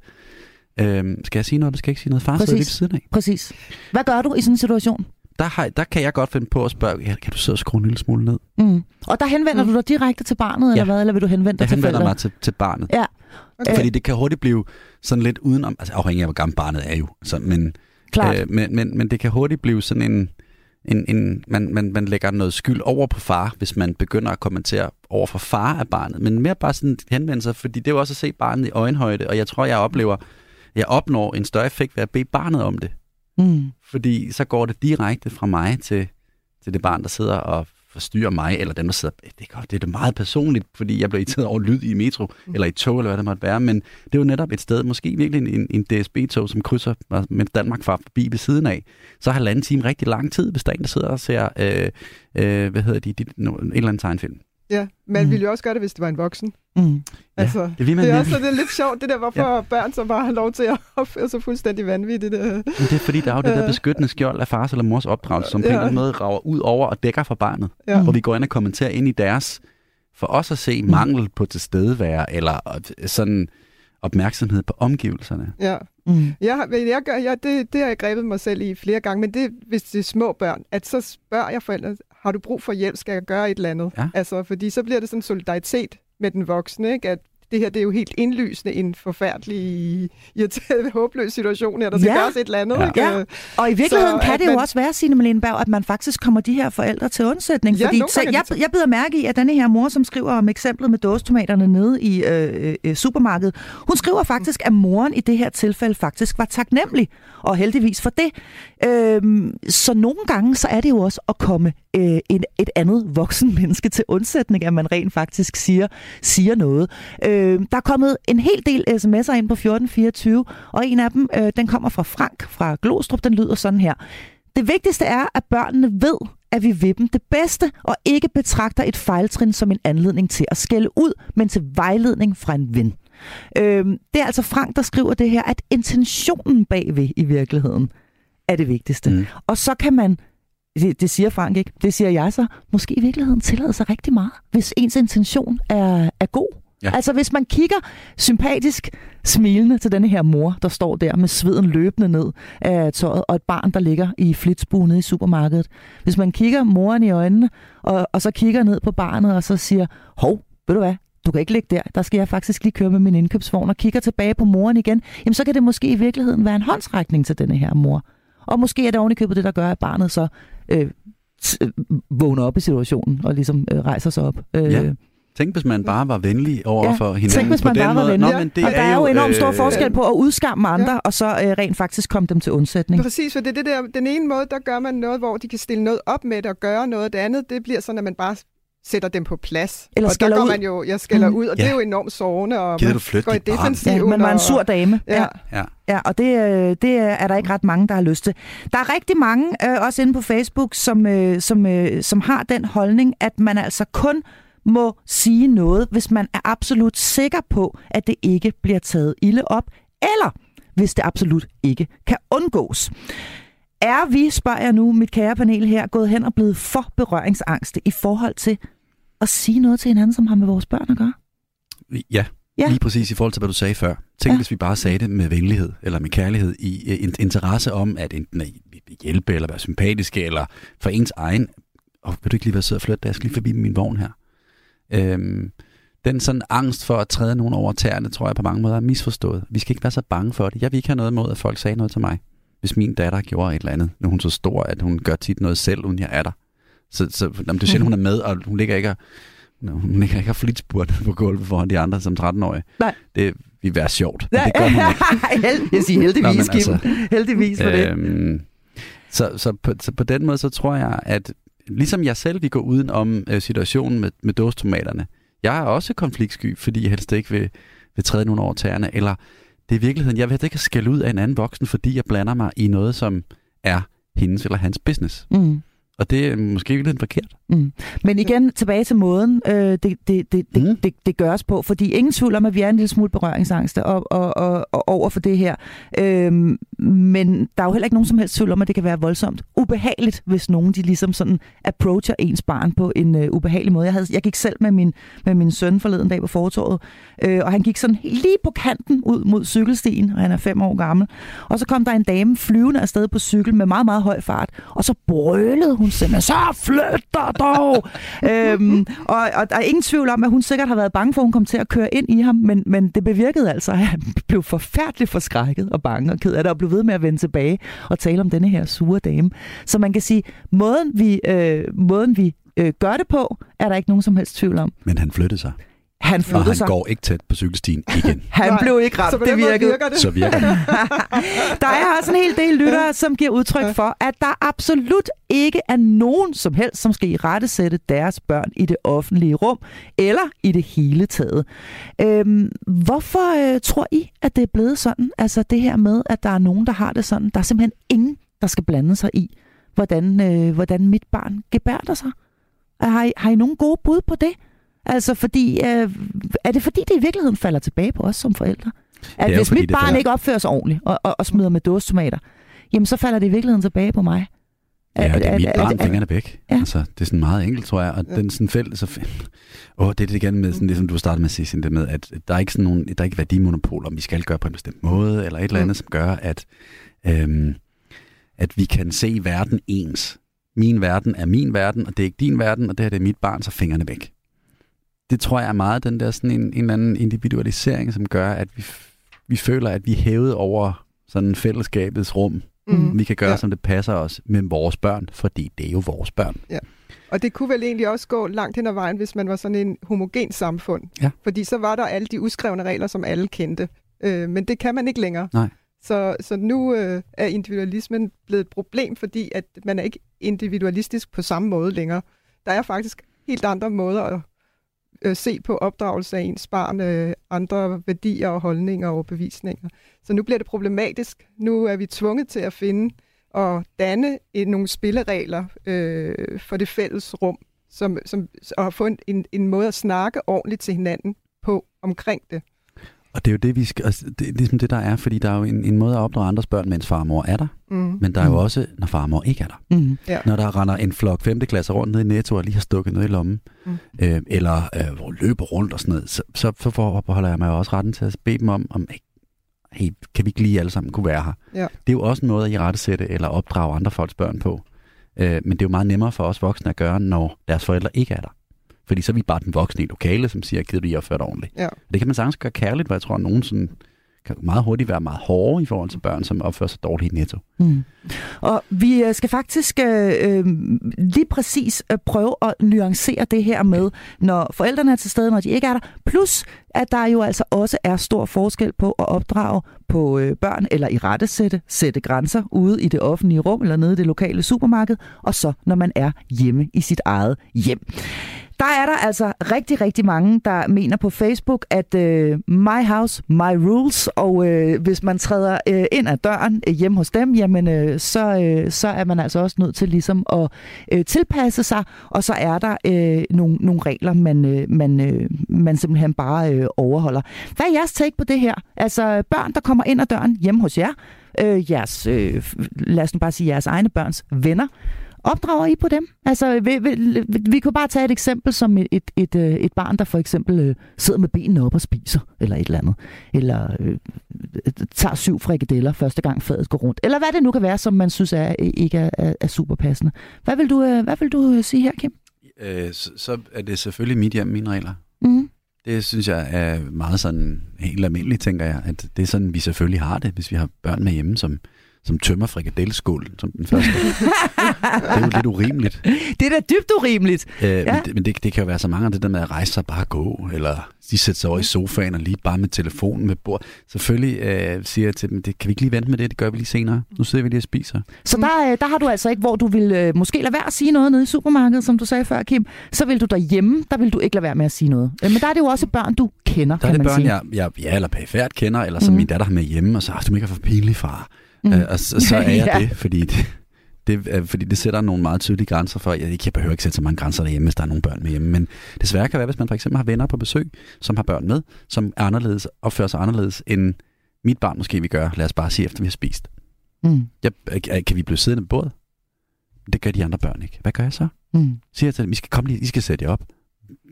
Øhm, skal jeg sige noget, eller skal jeg ikke sige noget? Far sidder lige ved siden af. Præcis. Hvad gør du i sådan en situation? Der, har, der kan jeg godt finde på at spørge, ja, kan du sidde og skrue en lille smule ned? Mm. Og der henvender Mm. du dig direkte til barnet, eller Ja. hvad? Eller vil du henvende dig Jeg til henvender forældre? mig til, til barnet. Ja. Okay. Fordi det kan hurtigt blive sådan lidt udenom, altså afhængig af, hvor gammel barnet er jo. Så, men, Klart. øh, men, men, men det kan hurtigt blive sådan en, en, en man, man, man lægger noget skyld over på far, hvis man begynder at kommentere over for far af barnet. Men mere bare sådan henvende sig, fordi det er jo også at se barnet i øjenhøjde, og jeg tror, jeg oplever, jeg opnår en større effekt ved at bede barnet om det. Mm. Fordi så går det direkte fra mig til, til det barn, der sidder og forstyrrer mig, eller dem, der sidder... Det er, godt, det er det meget personligt, fordi jeg bliver irriteret over lyd i metro, Mm. eller i tog, eller hvad det måtte være. Men det er jo netop et sted, måske virkelig en, en DSB-tog, som krydser, med Danmark far forbi ved siden af. Så har halvanden time rigtig lang tid, hvis der er en, der sidder og ser, øh, øh, hvad hedder de, de no, en eller anden tegnfilm. Ja, man Mm. ville jo også gøre det, hvis det var en voksen. Mm. Altså, det vil man det er virkelig. også det er lidt sjovt, det der, hvorfor ja. børn så bare har lov til at opføre sig fuldstændig vanvittigt. øh. Men det er fordi, der er jo det der Ja. beskyttende skjold af fars eller mors opdragelse, som på en Ja. eller anden måde rager ud over og dækker for barnet. Ja. Mm. hvor vi går ind og kommenterer ind i deres, for os at se mangel på tilstedevære, eller øh, sådan opmærksomhed på omgivelserne. Ja. Mm. Jeg, har- jeg gør, jeg, det, det har jeg grebet mig selv i flere gange, men det, hvis det er små børn, at så spørger jeg forældrene, har du brug for hjælp, skal jeg gøre et eller andet? Ja. Altså, fordi så bliver det sådan solidaritet med den voksne, ikke? at det her det er jo helt indlysende en forfærdelig, irriterende, håbløs situation her, der skal Ja. gøres et eller andet. Ja. Ikke? Ja. Og i virkeligheden Så kan det jo man- også være, Signe Malene Berg, at man faktisk kommer de her forældre til undsætning. Ja, fordi er jeg, det jeg bider mærke i, at denne her mor, som skriver om eksemplet med dåstomaterne nede i øh, øh, supermarkedet, hun skriver faktisk, at moren i det her tilfælde faktisk var taknemmelig, og heldigvis for det. Øhm, så nogle gange, så er det jo også at komme øh, en, et andet voksen menneske til undsætning, at man rent faktisk siger, siger noget. Øh, der er kommet en hel del sms'er ind på 1424, og en af dem, øh, den kommer fra Frank fra Glostrup, den lyder sådan her. Det vigtigste er, at børnene ved, at vi vil dem det bedste, og ikke betragter et fejltrin som en anledning til at skælde ud, men til vejledning fra en ven. Øhm, det er altså Frank, der skriver det her, at intentionen bagved i virkeligheden er det vigtigste. Mm. Og så kan man, det, det siger Frank ikke, det siger jeg så, måske i virkeligheden tillade sig rigtig meget, hvis ens intention er, er god. Ja. Altså hvis man kigger sympatisk smilende til denne her mor, der står der med sveden løbende ned af tøjet, og et barn, der ligger i flitsbue nede i supermarkedet. Hvis man kigger moren i øjnene, og, og så kigger ned på barnet, og så siger, hov, ved du hvad, du kan ikke ligge der, der skal jeg faktisk lige køre med min indkøbsvogn, og kigger tilbage på moren igen, jamen så kan det måske i virkeligheden være en håndsrækning til denne her mor. Og måske er det ovenikøbet det, der gør, at barnet så øh, øh, vågner op i situationen og ligesom øh, rejser sig op. Øh, Ja. Tænk, hvis man bare var venlig over Ja, for hinanden tænk, hvis på man den bare var måde. venlig. Nå, men det og der er jo enormt stor øh, forskel på at udskamme andre, Ja. og så øh, rent faktisk komme dem til undsætning. Præcis, for det er det der, den ene måde, der gør man noget, hvor de kan stille noget op med det og gøre noget. Det andet, det bliver sådan, at man bare sætter dem på plads. Eller og der går ud. man jo, jeg skælder Mm. ud, og Ja. det er jo enormt sårende, og Gider man du flytte går i dit barn? defensiven. Ja, man var en og- sur dame. Ja. Ja. Ja, og det, øh, det er der ikke ret mange, der har lyst til. Der er rigtig mange, øh, også inde på Facebook, som, øh, som, øh, som har den holdning, at man altså kun må sige noget, hvis man er absolut sikker på, at det ikke bliver taget ilde op, eller hvis det absolut ikke kan undgås. Er vi, spørger jeg nu, mit kære panel her, gået hen og blevet for berøringsangste i forhold til at sige noget til hinanden, som har med vores børn at gøre? Ja, Ja. lige præcis i forhold til, hvad du sagde før. Tænk, Ja. hvis vi bare sagde det med venlighed, eller med kærlighed, i øh, en interesse om, at enten at hjælpe, eller være sympatiske, eller for ens egen... Åh, vil du ikke lige være sød og flytte, jeg skal lige forbi min vogn her. Øhm, den sådan angst for at træde nogen over tæerne, tror jeg på mange måder er misforstået. Vi skal ikke være så bange for det. Jeg vil ikke have noget imod, at folk sagde noget til mig. Hvis min datter gjorde et eller andet, nu er hun så stor, at hun gør tit noget selv, uden jeg er der. Så, så jamen, det er sjældent, hun er med, og hun ligger ikke og, hun ligger ikke og flitsburt på gulvet foran de andre som 13-årige. Nej. Det vil være sjovt, men det gør hun ikke. Held, jeg siger heldigvis, Nå, Kim. altså, Heldigvis for det. Øhm, så, så, på, så på den måde, så tror jeg, at ligesom jeg selv vil gå uden om øh, situationen med, med dåstomaterne. Jeg er også konfliktsky, fordi jeg helst ikke vil, vil træde nogen over tæerne, eller det er i virkeligheden, jeg vil ikke skælde ud af en anden voksen, fordi jeg blander mig i noget, som er hendes eller hans business. Mm. Og det er måske lidt forkert. Mm. Men igen, tilbage til måden, øh, det, det, det, det, Mm. det, det gøres på. Fordi ingen tvivl om, at vi er en lille smule berøringsangste og, og, og, og over for det her. Øhm, men der er jo heller ikke nogen som helst tvivl om, at det kan være voldsomt ubehageligt, hvis nogen de ligesom sådan approacher ens barn på en øh, ubehagelig måde. Jeg, havde, jeg gik selv med min, med min søn forleden dag på fortorvet, øh, og han gik sådan lige på kanten ud mod cykelstien, og han er fem år gammel. Og så kom der en dame flyvende afsted på cykel med meget, meget høj fart, og så brølede hun simpelthen, så flyt dig dog! øhm, og, og der er ingen tvivl om, at hun sikkert har været bange for, at hun kom til at køre ind i ham, men, men det bevirkede altså, at han blev forfærdeligt forskrækket og bange og ked af det, og blev ved med at vende tilbage og tale om denne her sure dame. Så man kan sige, måden vi, øh, måden vi øh, gør det på, er der ikke nogen som helst tvivl om. Men han flyttede sig. Han Og flyttede han sig. går ikke tæt på cykelstien igen. Han Nej, blev ikke ramt, Så det virkede. virker det. Så virker det. Der er også en hel del lyttere, som giver udtryk for, at der absolut ikke er nogen som helst, som skal i rette sætte deres børn i det offentlige rum, eller i det hele taget. Øhm, hvorfor øh, tror I, at det er blevet sådan? Altså det her med, at der er nogen, der har det sådan. Der er simpelthen ingen, der skal blande sig i, hvordan, øh, hvordan mit barn gebærder sig. Har I, har I nogen gode bud på det? Altså, fordi, øh, er det fordi, det i virkeligheden falder tilbage på os som forældre? At jo hvis fordi, mit barn falder- ikke opfører sig ordentligt og, og, og smider med dåstomater, jamen så falder det i virkeligheden tilbage på mig. Ja, og det er mit barn, at- fingrene væk. Ja. Altså, det er sådan meget enkelt, tror jeg. Og den sådan fælles... Så... Åh, det er det igen med, sådan, det, som du startede med at sige, sådan det med, at der er ikke sådan nogen, der er ikke værdimonopoler, om vi skal gøre på en bestemt måde, eller et eller Mm. andet, som gør, at, øhm, at vi kan se verden ens. Min verden er min verden, og det er ikke din verden, og det her det er mit barn, så fingrene væk. Det tror jeg er meget den der sådan en, en eller anden individualisering, som gør, at vi, vi føler, at vi er hævet over sådan fællesskabets rum. Mm. Vi kan gøre, Ja. ja. som det passer os med vores børn, fordi det er jo vores børn. Og det kunne vel egentlig også gå langt hen ad vejen, hvis man var sådan en homogen samfund. Ja. Fordi så var der alle de uskrevne regler, som alle kendte. Øh, men det kan man ikke længere. Nej. Så, så nu øh, er individualismen blevet et problem, fordi at man er ikke individualistisk på samme måde længere. Der er faktisk helt andre måder at øh, se på opdragelse af ens barn, øh, andre værdier og holdninger og bevisninger. Så nu bliver det problematisk. Nu er vi tvunget til at finde og danne et, nogle spilleregler øh, for det fælles rum, som, som, og få en, en, en måde at snakke ordentligt til hinanden på omkring det. Og det er jo det, vi skal, altså, det er ligesom det, der er, fordi der er jo en, en måde at opdrage andres børn, mens far og mor er der. Mm. Men der er jo Mm. også, når far og mor ikke er der. Mm. Når der render en flok 5. klasser rundt ned i Netto og lige har stukket noget i lommen, Mm. øh, eller øh, hvor løber rundt og sådan noget, så, så, så forbeholder jeg mig jo også retten til at bede dem om, om hey, hey, kan vi ikke lige alle sammen kunne være her? Ja. Det er jo også en måde at i rettesætte eller opdrage andre folks børn på. Øh, men det er jo meget nemmere for os voksne at gøre, når deres forældre ikke er der. Fordi så er vi bare den voksne i lokale, som siger, gider du lige opføre dig ordentligt. Ja. Det kan man sagtens gøre kærligt, hvor jeg tror, at nogen sådan kan meget hurtigt være meget hårde i forhold til børn, som opfører sig dårligt i netto. Mm. Og vi øh, skal faktisk øh, øh, lige præcis øh, prøve at nuancere det her med, når forældrene er til stede, når de ikke er der. Plus, at der jo altså også er stor forskel på at opdrage på øh, børn, eller i rette sætte, sætte grænser ude i det offentlige rum, eller nede i det lokale supermarked, og så når man er hjemme i sit eget hjem. Der er der altså rigtig, rigtig mange, der mener på Facebook, at øh, my house, my rules, og øh, hvis man træder øh, ind ad døren øh, hjemme hos dem, jamen øh, så, øh, så er man altså også nødt til ligesom at øh, tilpasse sig, og så er der øh, nogle, nogle regler, man, øh, man, øh, man simpelthen bare øh, overholder. Hvad er jeres take på det her? Altså børn, der kommer ind ad døren hjemme hos jer, øh, jeres, øh, lad os nu bare sige jeres egne børns venner, Opdrager I på dem? Altså, vi, vi, vi kunne bare tage et eksempel som et, et, et, øh, et barn, der for eksempel øh, sidder med benene op og spiser, eller et eller andet. Eller øh, tager syv frikadeller første gang fadet går rundt. Eller hvad det nu kan være, som man synes er, ikke er, er, er super passende. Hvad vil du, øh, hvad vil du øh, sige her, Kim? Øh, så, så er det selvfølgelig mit hjem, mine regler. Mm. Det synes jeg er meget sådan helt almindeligt, tænker jeg. At det er sådan, vi selvfølgelig har det, hvis vi har børn med hjemme, som, som tømmer frikadelleskålen som den første. det er jo lidt urimeligt. Det er da dybt urimeligt. Øh, ja. Men, det, men det, det kan jo være så mange af det der med at rejse sig bare gå, eller de sætter sig over i sofaen og lige bare med telefonen med bord. Selvfølgelig øh, siger jeg til dem, det kan vi ikke lige vente med det, det gør vi lige senere. Nu sidder vi lige og spiser. Så der, øh, der har du altså ikke, hvor du vil øh, måske lade være at sige noget nede i supermarkedet, som du sagde før, Kim. Så vil du derhjemme, der vil du ikke lade være med at sige noget. Øh, men der er det jo også børn, du kender, Der er kan det man børn, sige. jeg, jeg, ja, eller perifært kender, eller som Mhm. min datter har med hjemme, og så, "Ah, du ikke for pinlig, far. Mm. Øh, og så, så er jeg Ja. det, fordi det, det, er- fordi det sætter nogle meget tydelige grænser for, jeg, jeg behøver ikke sætte så mange grænser derhjemme, hvis der er nogle børn med hjemme, men desværre kan være, hvis man for eksempel har venner på besøg, som har børn med, som er anderledes, opfører sig anderledes, end mit barn måske vil gøre. Lad os bare sige, efter vi har spist. Mm. Jeg, kan vi blive siddende på bordet? Det gør de andre børn ikke. Hvad gør jeg så? Mm. Siger jeg til dem, I skal komme lige, I skal sætte jer op.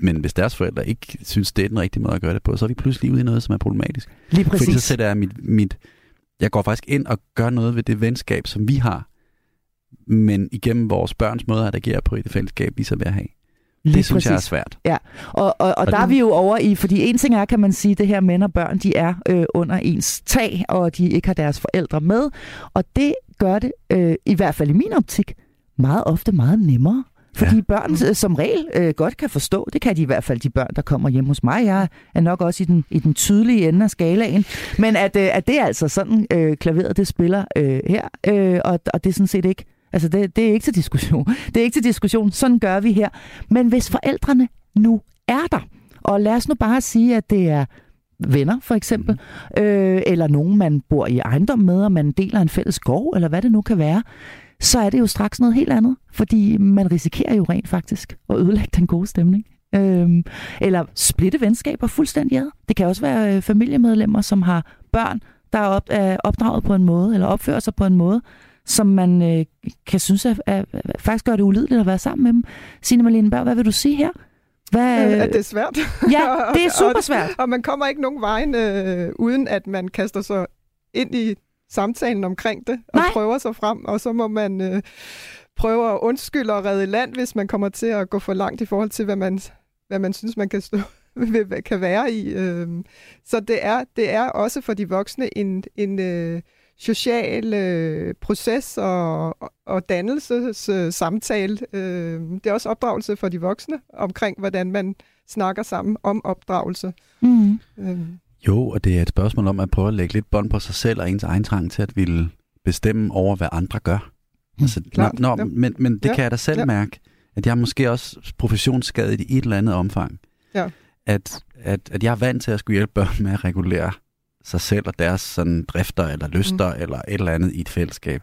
Men hvis deres forældre ikke synes, det er den rigtige måde at gøre det på, så er vi pludselig ude i noget, som er problematisk. Lige Fordi så præcis. sætter jeg mit, mit... Jeg går faktisk ind og gør noget ved det venskab, som vi har. Men igennem vores børns måde at agere på i det fællesskab, vi så vil have. Lige det synes jeg er præcis. svært. Og, og, og, Og der er det- vi jo over i, fordi en ting er, kan man sige, det her mænd og børn, de er øh, under ens tag, og de ikke har deres forældre med. Og det gør det, øh, i hvert fald i min optik, meget ofte meget nemmere. Fordi ja. børn øh, som regel øh, godt kan forstå, det kan de i hvert fald de børn, der kommer hjem hos mig. Jeg er nok også i den, i den tydelige ende af skalaen. Men at, øh, at det er altså sådan, øh, klaveret det spiller øh, her, øh, og, og det er sådan set ikke, altså det, det er ikke til diskussion. Det er ikke til diskussion, sådan gør vi her. Men hvis forældrene nu er der, og lad os nu bare sige, at det er venner for eksempel, øh, eller nogen, man bor i ejendom med, og man deler en fælles skov, eller hvad det nu kan være, så er det jo straks noget helt andet, fordi man risikerer jo rent faktisk at ødelægge den gode stemning. Øhm, eller splitte venskaber fuldstændig ad. Det kan også være øh, familiemedlemmer, som har børn, der er, op, er opdraget på en måde, eller opfører sig på en måde, som man øh, kan synes er, er, er, faktisk gør det ulideligt at være sammen med dem. Signe Malene Berg, hvad vil du sige her? Hvad, Øh, at det er svært. ja, det er super svært. Og man kommer ikke nogen vejen, øh, uden at man kaster sig ind i samtalen omkring det, og Nej. prøver sig frem, og så må man øh, prøve at undskylde og redde land, hvis man kommer til at gå for langt i forhold til, hvad man, hvad man synes, man kan stå kan være i. Øh. Så det er, det er også for de voksne en, en øh, social øh, proces og, og dannelses øh, samtale. Øh, det er også opdragelse for de voksne omkring, hvordan man snakker sammen om opdragelse. Mm. Øh. Jo, og det er et spørgsmål om at prøve at lægge lidt bånd på sig selv og ens egen trang til at ville bestemme over, hvad andre gør. Altså, Mm, klart, nå, ja. men, men det Ja, kan jeg da selv ja. mærke, at jeg er måske også professionsskadet i et eller andet omfang. Ja. At, at, at jeg er vant til at skulle hjælpe børn med at regulere sig selv og deres sådan, drifter eller lyster mm. eller et eller andet i et fællesskab.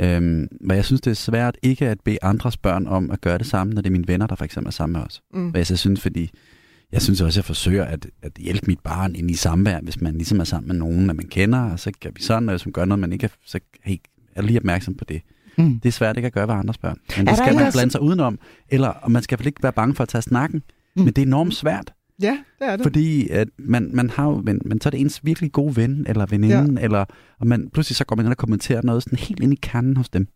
Øhm, men jeg synes, det er svært ikke at bede andres børn om at gøre det samme, når det er mine venner, der for eksempel er sammen med os. Mm. Hvad jeg så synes, fordi jeg synes også, at jeg forsøger at, at hjælpe mit barn ind i samvær, hvis man ligesom er sammen med nogen, at man kender, og så kan vi sådan, og hvis man gør noget, man ikke er, så hey, er lige opmærksom på det. Mm. Det er svært ikke at gøre ved andres børn. Men Er det skal man også- blande sig udenom, eller og man skal vel ikke være bange for at tage snakken. Mm. Men det er enormt svært, Ja, det er det. fordi at man, man har jo, men, men så er det ens virkelig gode ven eller veninde, ja. eller, og man, pludselig så går man ind og kommenterer noget sådan helt ind i kernen hos dem.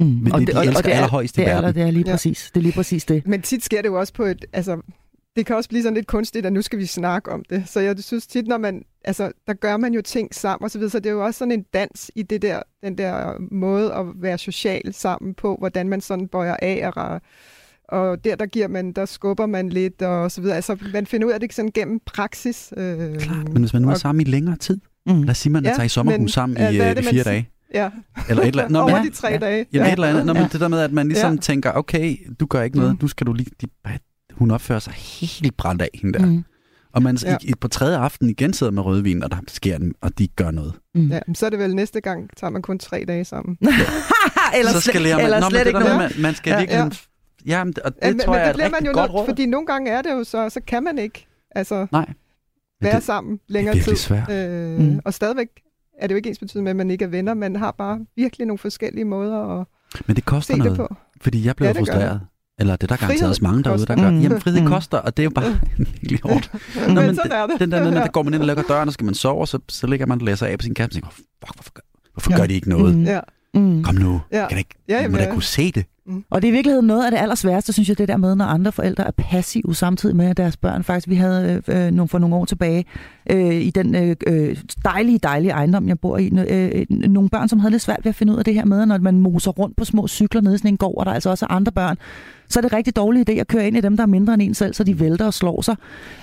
Mm. Men det, de elsker allerhøjst i det er, verden. det er lige Ja. præcis. Det er lige præcis det. Men tit sker det jo også på et... Altså, det kan også blive sådan lidt kunstigt, at nu skal vi snakke om det. Så jeg synes tit, når man... Altså, der gør man jo ting sammen og så videre, så det er jo også sådan en dans i det der, den der måde at være social sammen på, hvordan man sådan bøjer af og, og der, der giver man, der skubber man lidt og så videre. Altså, man finder ud af det sådan gennem praksis. Øh, Klart, men hvis man nu er og- sammen i længere tid, Mm. lad os sige, man Ja, tager i sommerhus men, sammen ja, i, øh, det, i fire dage. Ja, Eller et eller andet. Nå, over men, de tre ja. dage. Jamen Ja. et eller andet. Nå, men Ja. det der med, at man ligesom Ja. ja. tænker, okay, du gør ikke noget, Mm. nu skal du lige... De, hun opfører sig helt brændt af, hende der. Mm. Og man Ja. i, på tredje aften igen sidder med rødvin, og der sker den, og de gør noget. Mm. Ja, men så er det vel næste gang, tager man kun tre dage sammen. eller så skal man, eller Nå, slet det ikke noget. man, man skal Ja. ja, virkelig... Ja, ja men, og det Ja, men, tror men jeg er det et bliver man jo godt nødt, råd. fordi nogle gange er det jo så, så kan man ikke altså, Nej. Være det, sammen det længere er virkelig tid. svært. Øh, Mm. Og stadigvæk er det jo ikke ens betydende med, at man ikke er venner. Man har bare virkelig nogle forskellige måder at Men det koster se det noget, på. fordi jeg blev Ja, det frustreret. Eller det er der garanteret også mange derude, der koster. gør. Mm. Jamen, frihed Mm. koster, og det er jo bare virkelig hårdt. Men, men sådan er det. Den der, den der, der går man ind og lukker døren, og skal man sove, og så, så ligger man og læser af på sin kasse, og tænker, fuck, hvorfor, gør, hvorfor Ja. gør de ikke noget? Mm. Ja. Mm. Kom nu, Ja. kan ikke, Ja, jeg må jamen, da kunne se det. Mm. Og det er i virkeligheden noget af det allersværeste, synes jeg, det der med, når andre forældre er passive samtidig med deres børn. Faktisk, vi havde øh, nogle, for nogle år tilbage øh, i den øh, øh, dejlige, dejlige ejendom, jeg bor i, øh, nogle børn, som havde lidt svært ved at finde ud af det her med, når man moser rundt på små cykler nede i sådan en gård, og der er altså også andre børn, så er det rigtig dårlig idé at køre ind i dem, der er mindre end en selv, så de vælter og slår sig.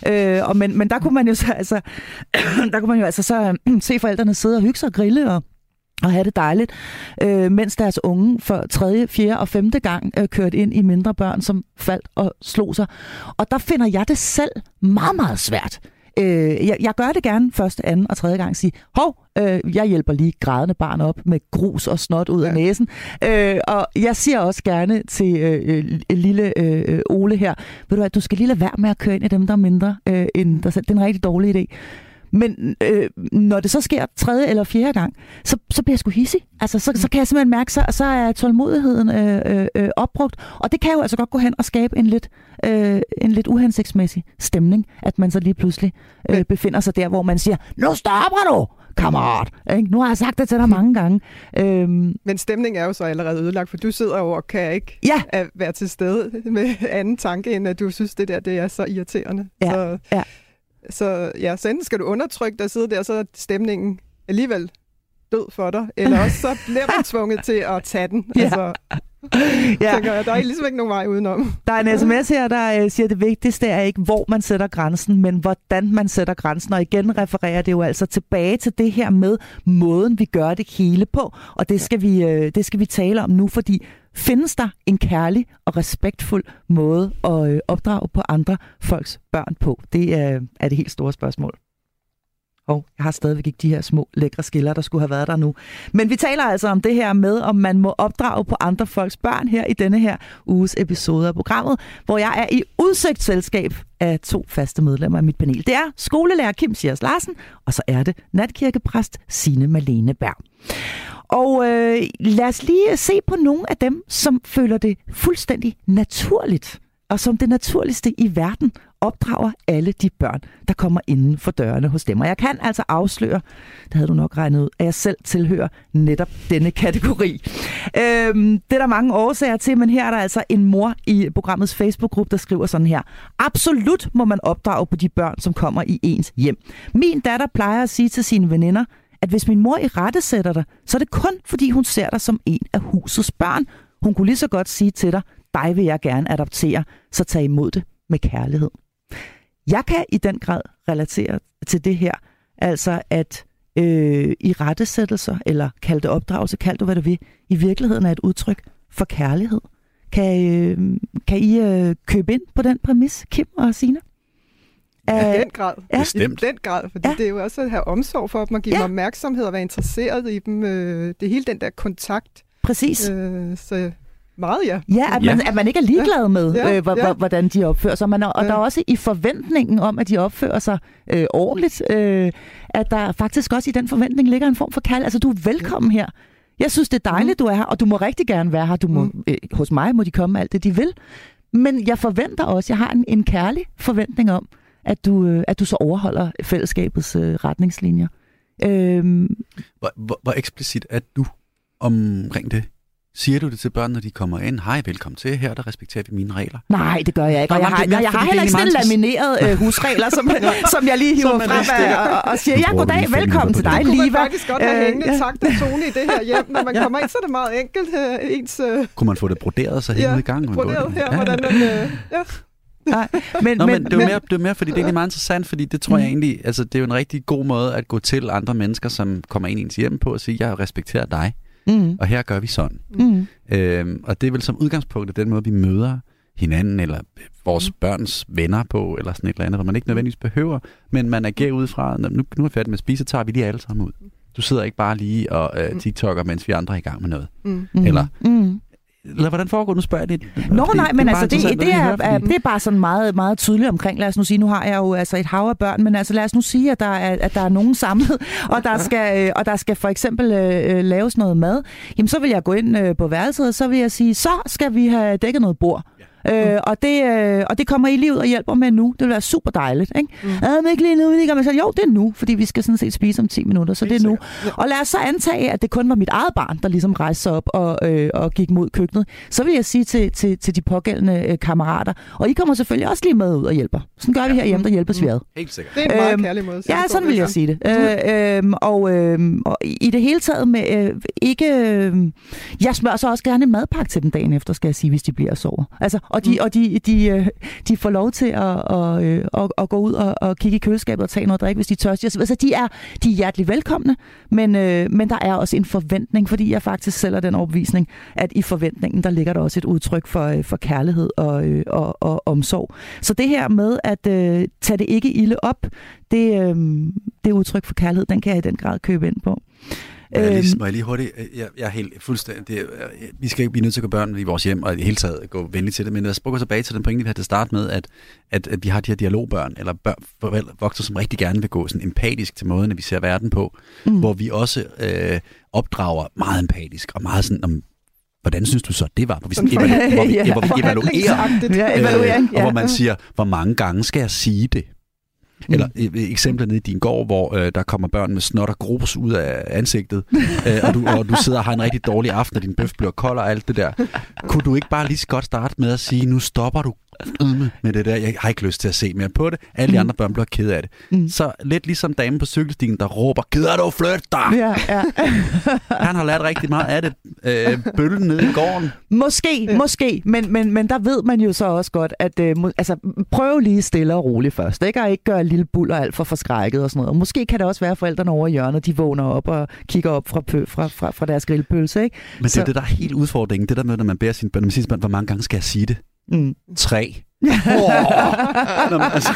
Øh, og men, men der kunne man jo så, altså, der kunne man jo altså så se forældrene sidde og hygge sig og grille og og have det dejligt, øh, mens deres unge for tredje, fjerde og femte gang øh, kørte ind i mindre børn, som faldt og slog sig. Og der finder jeg det selv meget, meget svært. Øh, jeg, jeg gør det gerne første, anden og tredje gang, sige, hov, øh, jeg hjælper lige grædende barn op med grus og snot ud af ja. næsen. Øh, og jeg siger også gerne til øh, øh, lille øh, Ole her, ved du hvad, du skal lige lade være med at køre ind i dem, der er mindre øh, end dig selv. Det er en rigtig dårlig idé. Men øh, når det så sker tredje eller fjerde gang, så, så bliver jeg sgu hissig. Altså, så, så kan jeg simpelthen mærke, så, så er tålmodigheden øh, øh, øh, opbrugt. Og det kan jo altså godt gå hen og skabe en lidt, øh, en lidt uhensigtsmæssig stemning, at man så lige pludselig øh, befinder sig der, hvor man siger, nu stopper du! kammerat. Ikke? Nu har jeg sagt det til dig mange gange. Øhm, Men stemningen er jo så allerede ødelagt, for du sidder jo og kan ikke ja. være til stede med anden tanke, end at du synes, det der det er så irriterende. Ja. Så, ja. Så ja, så enten skal du undertrykke dig og sidde der, så er stemningen alligevel død for dig, eller også så bliver man tvunget til at tage den. Ja. Altså, ja. tænker jeg, der er ligesom ikke nogen vej udenom. Der er en sms her, der uh, siger, at det vigtigste er ikke, hvor man sætter grænsen, men hvordan man sætter grænsen. Og igen refererer det jo altså tilbage til det her med måden, vi gør det hele på. Og det skal, vi, uh, det skal vi tale om nu, fordi findes der en kærlig og respektfuld måde at uh, opdrage på andre folks børn på? Det er det helt store spørgsmål. Og jeg har stadigvæk ikke de her små lækre skiller, der skulle have været der nu. Men vi taler altså om det her med, om man må opdrage på andre folks børn her i denne her uges episode af programmet, hvor jeg er i udsigtsselskab af to faste medlemmer af mit panel. Det er skolelærer Kim Sias Larsen, og så er det natkirkepræst Sine Malene Berg. Og øh, lad os lige se på nogle af dem, som føler det fuldstændig naturligt, og som det naturligste i verden opdrager alle de børn, der kommer inden for dørene hos dem. Og jeg kan altså afsløre, det havde du nok regnet ud, at jeg selv tilhører netop denne kategori. Øhm, det er der mange årsager til, men her er der altså en mor i programmets Facebook-gruppe, der skriver sådan her. Absolut må man opdrage på de børn, som kommer i ens hjem. Min datter plejer at sige til sine veninder, at hvis min mor i rette sætter dig, så er det kun, fordi hun ser dig som en af husets børn. Hun kunne lige så godt sige til dig, dig vil jeg gerne adoptere, så tag imod det med kærlighed. Jeg kan i den grad relatere til det her, altså at øh, i rettesættelser, eller kald det opdragelse, kald du hvad du vil, i virkeligheden er et udtryk for kærlighed. Kan, øh, kan I øh, købe ind på den præmis, Kim og Sina? Ja, i den grad. Ja. Bestemt. I den grad, fordi ja. det er jo også at have omsorg for dem, og give ja. dem opmærksomhed og være interesseret i dem. Øh, det er hele den der kontakt. Præcis. Øh, så meget, ja. Ja, at man, ja. at man ikke er ligeglad med, ja. øh, ja. hvordan de opfører sig. Man, og ja. der er også i forventningen om, at de opfører sig øh, ordentligt, øh, at der faktisk også i den forventning ligger en form for kald. Altså, du er velkommen her. Jeg synes, det er dejligt, mm. du er her, og du må rigtig gerne være her. Du må, mm. øh, hos mig må de komme alt det, de vil. Men jeg forventer også, jeg har en, en kærlig forventning om, at du, øh, at du så overholder fællesskabets øh, retningslinjer. Øhm. Hvor, hvor, hvor eksplicit er du omkring det? Siger du det til børn, når de kommer ind? Hej, velkommen til. Her der respekterer vi mine regler. Nej, det gør jeg ikke. Og jeg, har, jeg, jeg har heller ikke sådan lamineret øh, husregler, som, som jeg lige hiver frem og, og siger, ja, goddag, velkommen til dig, Liva. Det kunne man faktisk godt have øh, hængende ja. takt og tone i det her hjem. Når man kommer ind, så er det meget enkelt. Øh, ens, øh... Kunne man få det broderet så ja, i gang? broderet her, hvordan man... Ja. Nej, men, Nå, men, men, det, er mere, det er mere, fordi det er egentlig meget interessant, fordi det tror mm. jeg egentlig, altså det er jo en rigtig god måde at gå til andre mennesker, som kommer ind i ens hjem på og sige, jeg respekterer dig. Mm. Og her gør vi sådan. Mm. Øhm, og det er vel som udgangspunkt den måde, vi møder hinanden eller vores mm. børns venner på, eller sådan et eller andet, hvor man ikke nødvendigvis behøver, men man agerer ud fra, nu, nu er jeg færdig med at spise, så tager vi lige alle sammen ud. Du sidder ikke bare lige og øh, TikToker, mens vi andre er i gang med noget. Mm. Eller, mm. Eller hvordan foregår Nu spørger jeg lidt. Nå, det, nej, men det altså, det, det, er, høre, det er bare sådan meget, meget tydeligt omkring. Lad os nu sige, nu har jeg jo altså et hav af børn, men altså lad os nu sige, at der er, at der er nogen samlet, og der skal, og der skal for eksempel øh, laves noget mad. Jamen, så vil jeg gå ind øh, på værelset, og så vil jeg sige, så skal vi have dækket noget bord. Øh, og, det, øh, og det kommer I lige ud og hjælper med nu. Det vil være super dejligt. Ikke? Mm. Men ikke lige nu. Ikke? Men så, jo, det er nu, fordi vi skal sådan set spise om 10 minutter, så det er nu. Og lad os så antage, at det kun var mit eget barn, der ligesom rejste sig op og, øh, og gik mod køkkenet. Så vil jeg sige til, til, til de pågældende øh, kammerater, og I kommer selvfølgelig også lige med ud og hjælper. Sådan gør vi herhjemme, der hjælper vi ad. Helt sikkert. Det er en meget Øhm, kærlig måde. Ja, sådan vil jeg sige det. Øh, øh, og, øh, og i det hele taget med øh, ikke... Øh, jeg smører så også gerne en madpakke til dem dagen efter, skal jeg sige, hvis de bliver og sover. Altså, og de, Mm. og de, de, øh, de får lov til at, og, øh, at, at gå ud og, og kigge i køleskabet og tage noget drik, hvis de er tørstige. Altså, de er, de er hjertelig velkomne, men, øh, men der er også en forventning, fordi jeg faktisk selv er den overbevisning, at i forventningen, der ligger der også et udtryk for, øh, for kærlighed og, øh, og, og omsorg. Så det her med at øh, tage det ikke ilde op, det, øh, det udtryk for kærlighed, den kan jeg i den grad købe ind på. Må jeg, lige, Øhm, må jeg lige hurtigt? Jeg, jeg er helt fuldstændig... Det, er- vi skal ikke blive nødt til at gøre børn i vores hjem, og i det hele taget gå venligt til det, men lad os prøve gå tilbage til den pointe, vi havde til at starte med, at, at, at vi har de her dialogbørn, eller børn, voksne, som rigtig gerne vil gå sådan empatisk til måden, at vi ser verden på, Mm. mm. hvor vi også øh, opdrager meget empatisk, og meget sådan, om, hvordan synes du så, det var? Hvor vi, sådan, evalu- hvor vi, Ja. hvor vi evaluerer, Forhandlingsagtigt. Ja, evaluering, øh, og ja. hvor man siger, hvor mange gange skal jeg sige det? Eller øh, eksemplet nede i din gård, hvor øh, der kommer børn med snot og grus ud af ansigtet, øh, og, du, og du sidder og har en rigtig dårlig aften, og din bøf bliver kold og alt det der. Kunne du ikke bare lige så godt starte med at sige, nu stopper du med- med det der, jeg har ikke lyst til at se mere på det. Alle de Mm. andre børn bliver ked af det. Mm. Så lidt ligesom damen på cykelstien, der råber, gider du flytte dig? Ja, ja. Han har lært rigtig meget af det. Øh, bøllen nede i gården. Måske, ja. måske, men, men, men der ved man jo så også godt, at øh, altså, prøv lige stille og roligt først, ikke? og ikke gøre lille buller alt for forskrækket og sådan noget. Og måske kan det også være, at forældrene over i hjørnet, de vågner op og kigger op fra, pø, fra, fra, fra deres grillpølse. Ikke? Men det Så- er det, der er helt udfordringen. Det der med, når man bærer sin børn, man siger hvor mange gange skal jeg sige det? Mm. Tre. Nå, altså,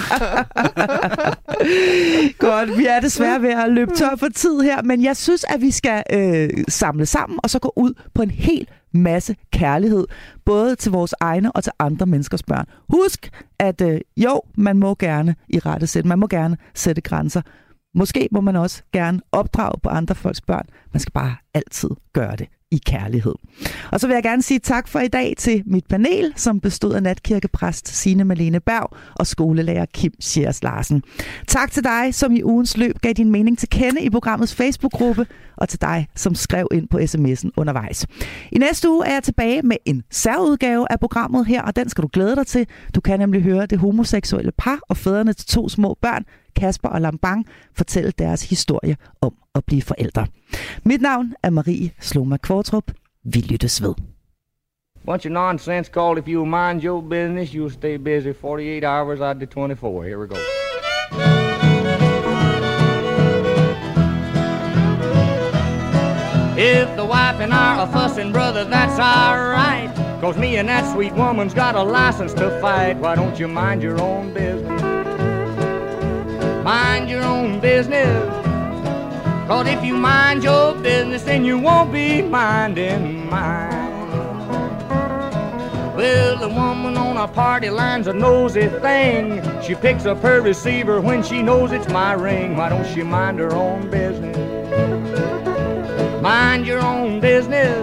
Godt, vi er desværre ved at løbe tør for tid her, men jeg synes, at vi skal øh, samle sammen og så gå ud på en hel masse kærlighed, både til vores egne og til andre menneskers børn. Husk, at øh, jo, man må gerne i rette sætte, man må gerne sætte grænser. Måske må man også gerne opdrage på andre folks børn. Man skal bare altid gøre det i kærlighed. Og så vil jeg gerne sige tak for i dag til mit panel, som bestod af natkirkepræst Signe Malene Berg og skolelærer Kim Sjærs Larsen. Tak til dig, som i ugens løb gav din mening til kende i programmets Facebook-gruppe, og til dig, som skrev ind på sms'en undervejs. I næste uge er jeg tilbage med en særudgave af programmet her, og den skal du glæde dig til. Du kan nemlig høre det homoseksuelle par og fædrene til to små børn, Kasper og Lambang, fortælle deres historie om at blive forældre. Mit navn er Marie Sloma Kvartrup. Vi lyttes ved. Bunch of nonsense called if you mind your business, you'll stay busy 48 hours out of the 24. Here we go. If the wife and I are fussing, brother, that's alright. Cause me and that sweet woman's got a license to fight. Why don't you mind your own business? Mind your own business. Cause if you mind your business, then you won't be minding mine. Well, the woman on our party line's a nosy thing. She picks up her receiver when she knows it's my ring. Why don't she mind her own business? Mind your own business.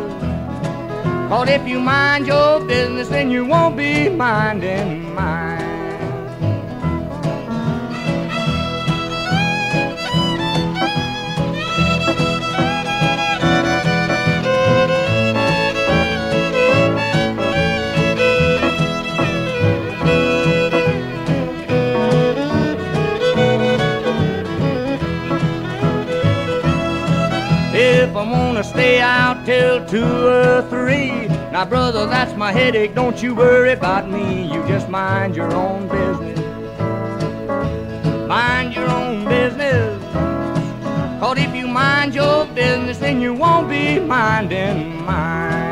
Cause if you mind your business, then you won't be minding mine. Gonna stay out till two or three. Now, brother, that's my headache. Don't you worry about me. You just mind your own business. Mind your own business. Cause if you mind your business, then you won't be minding mine.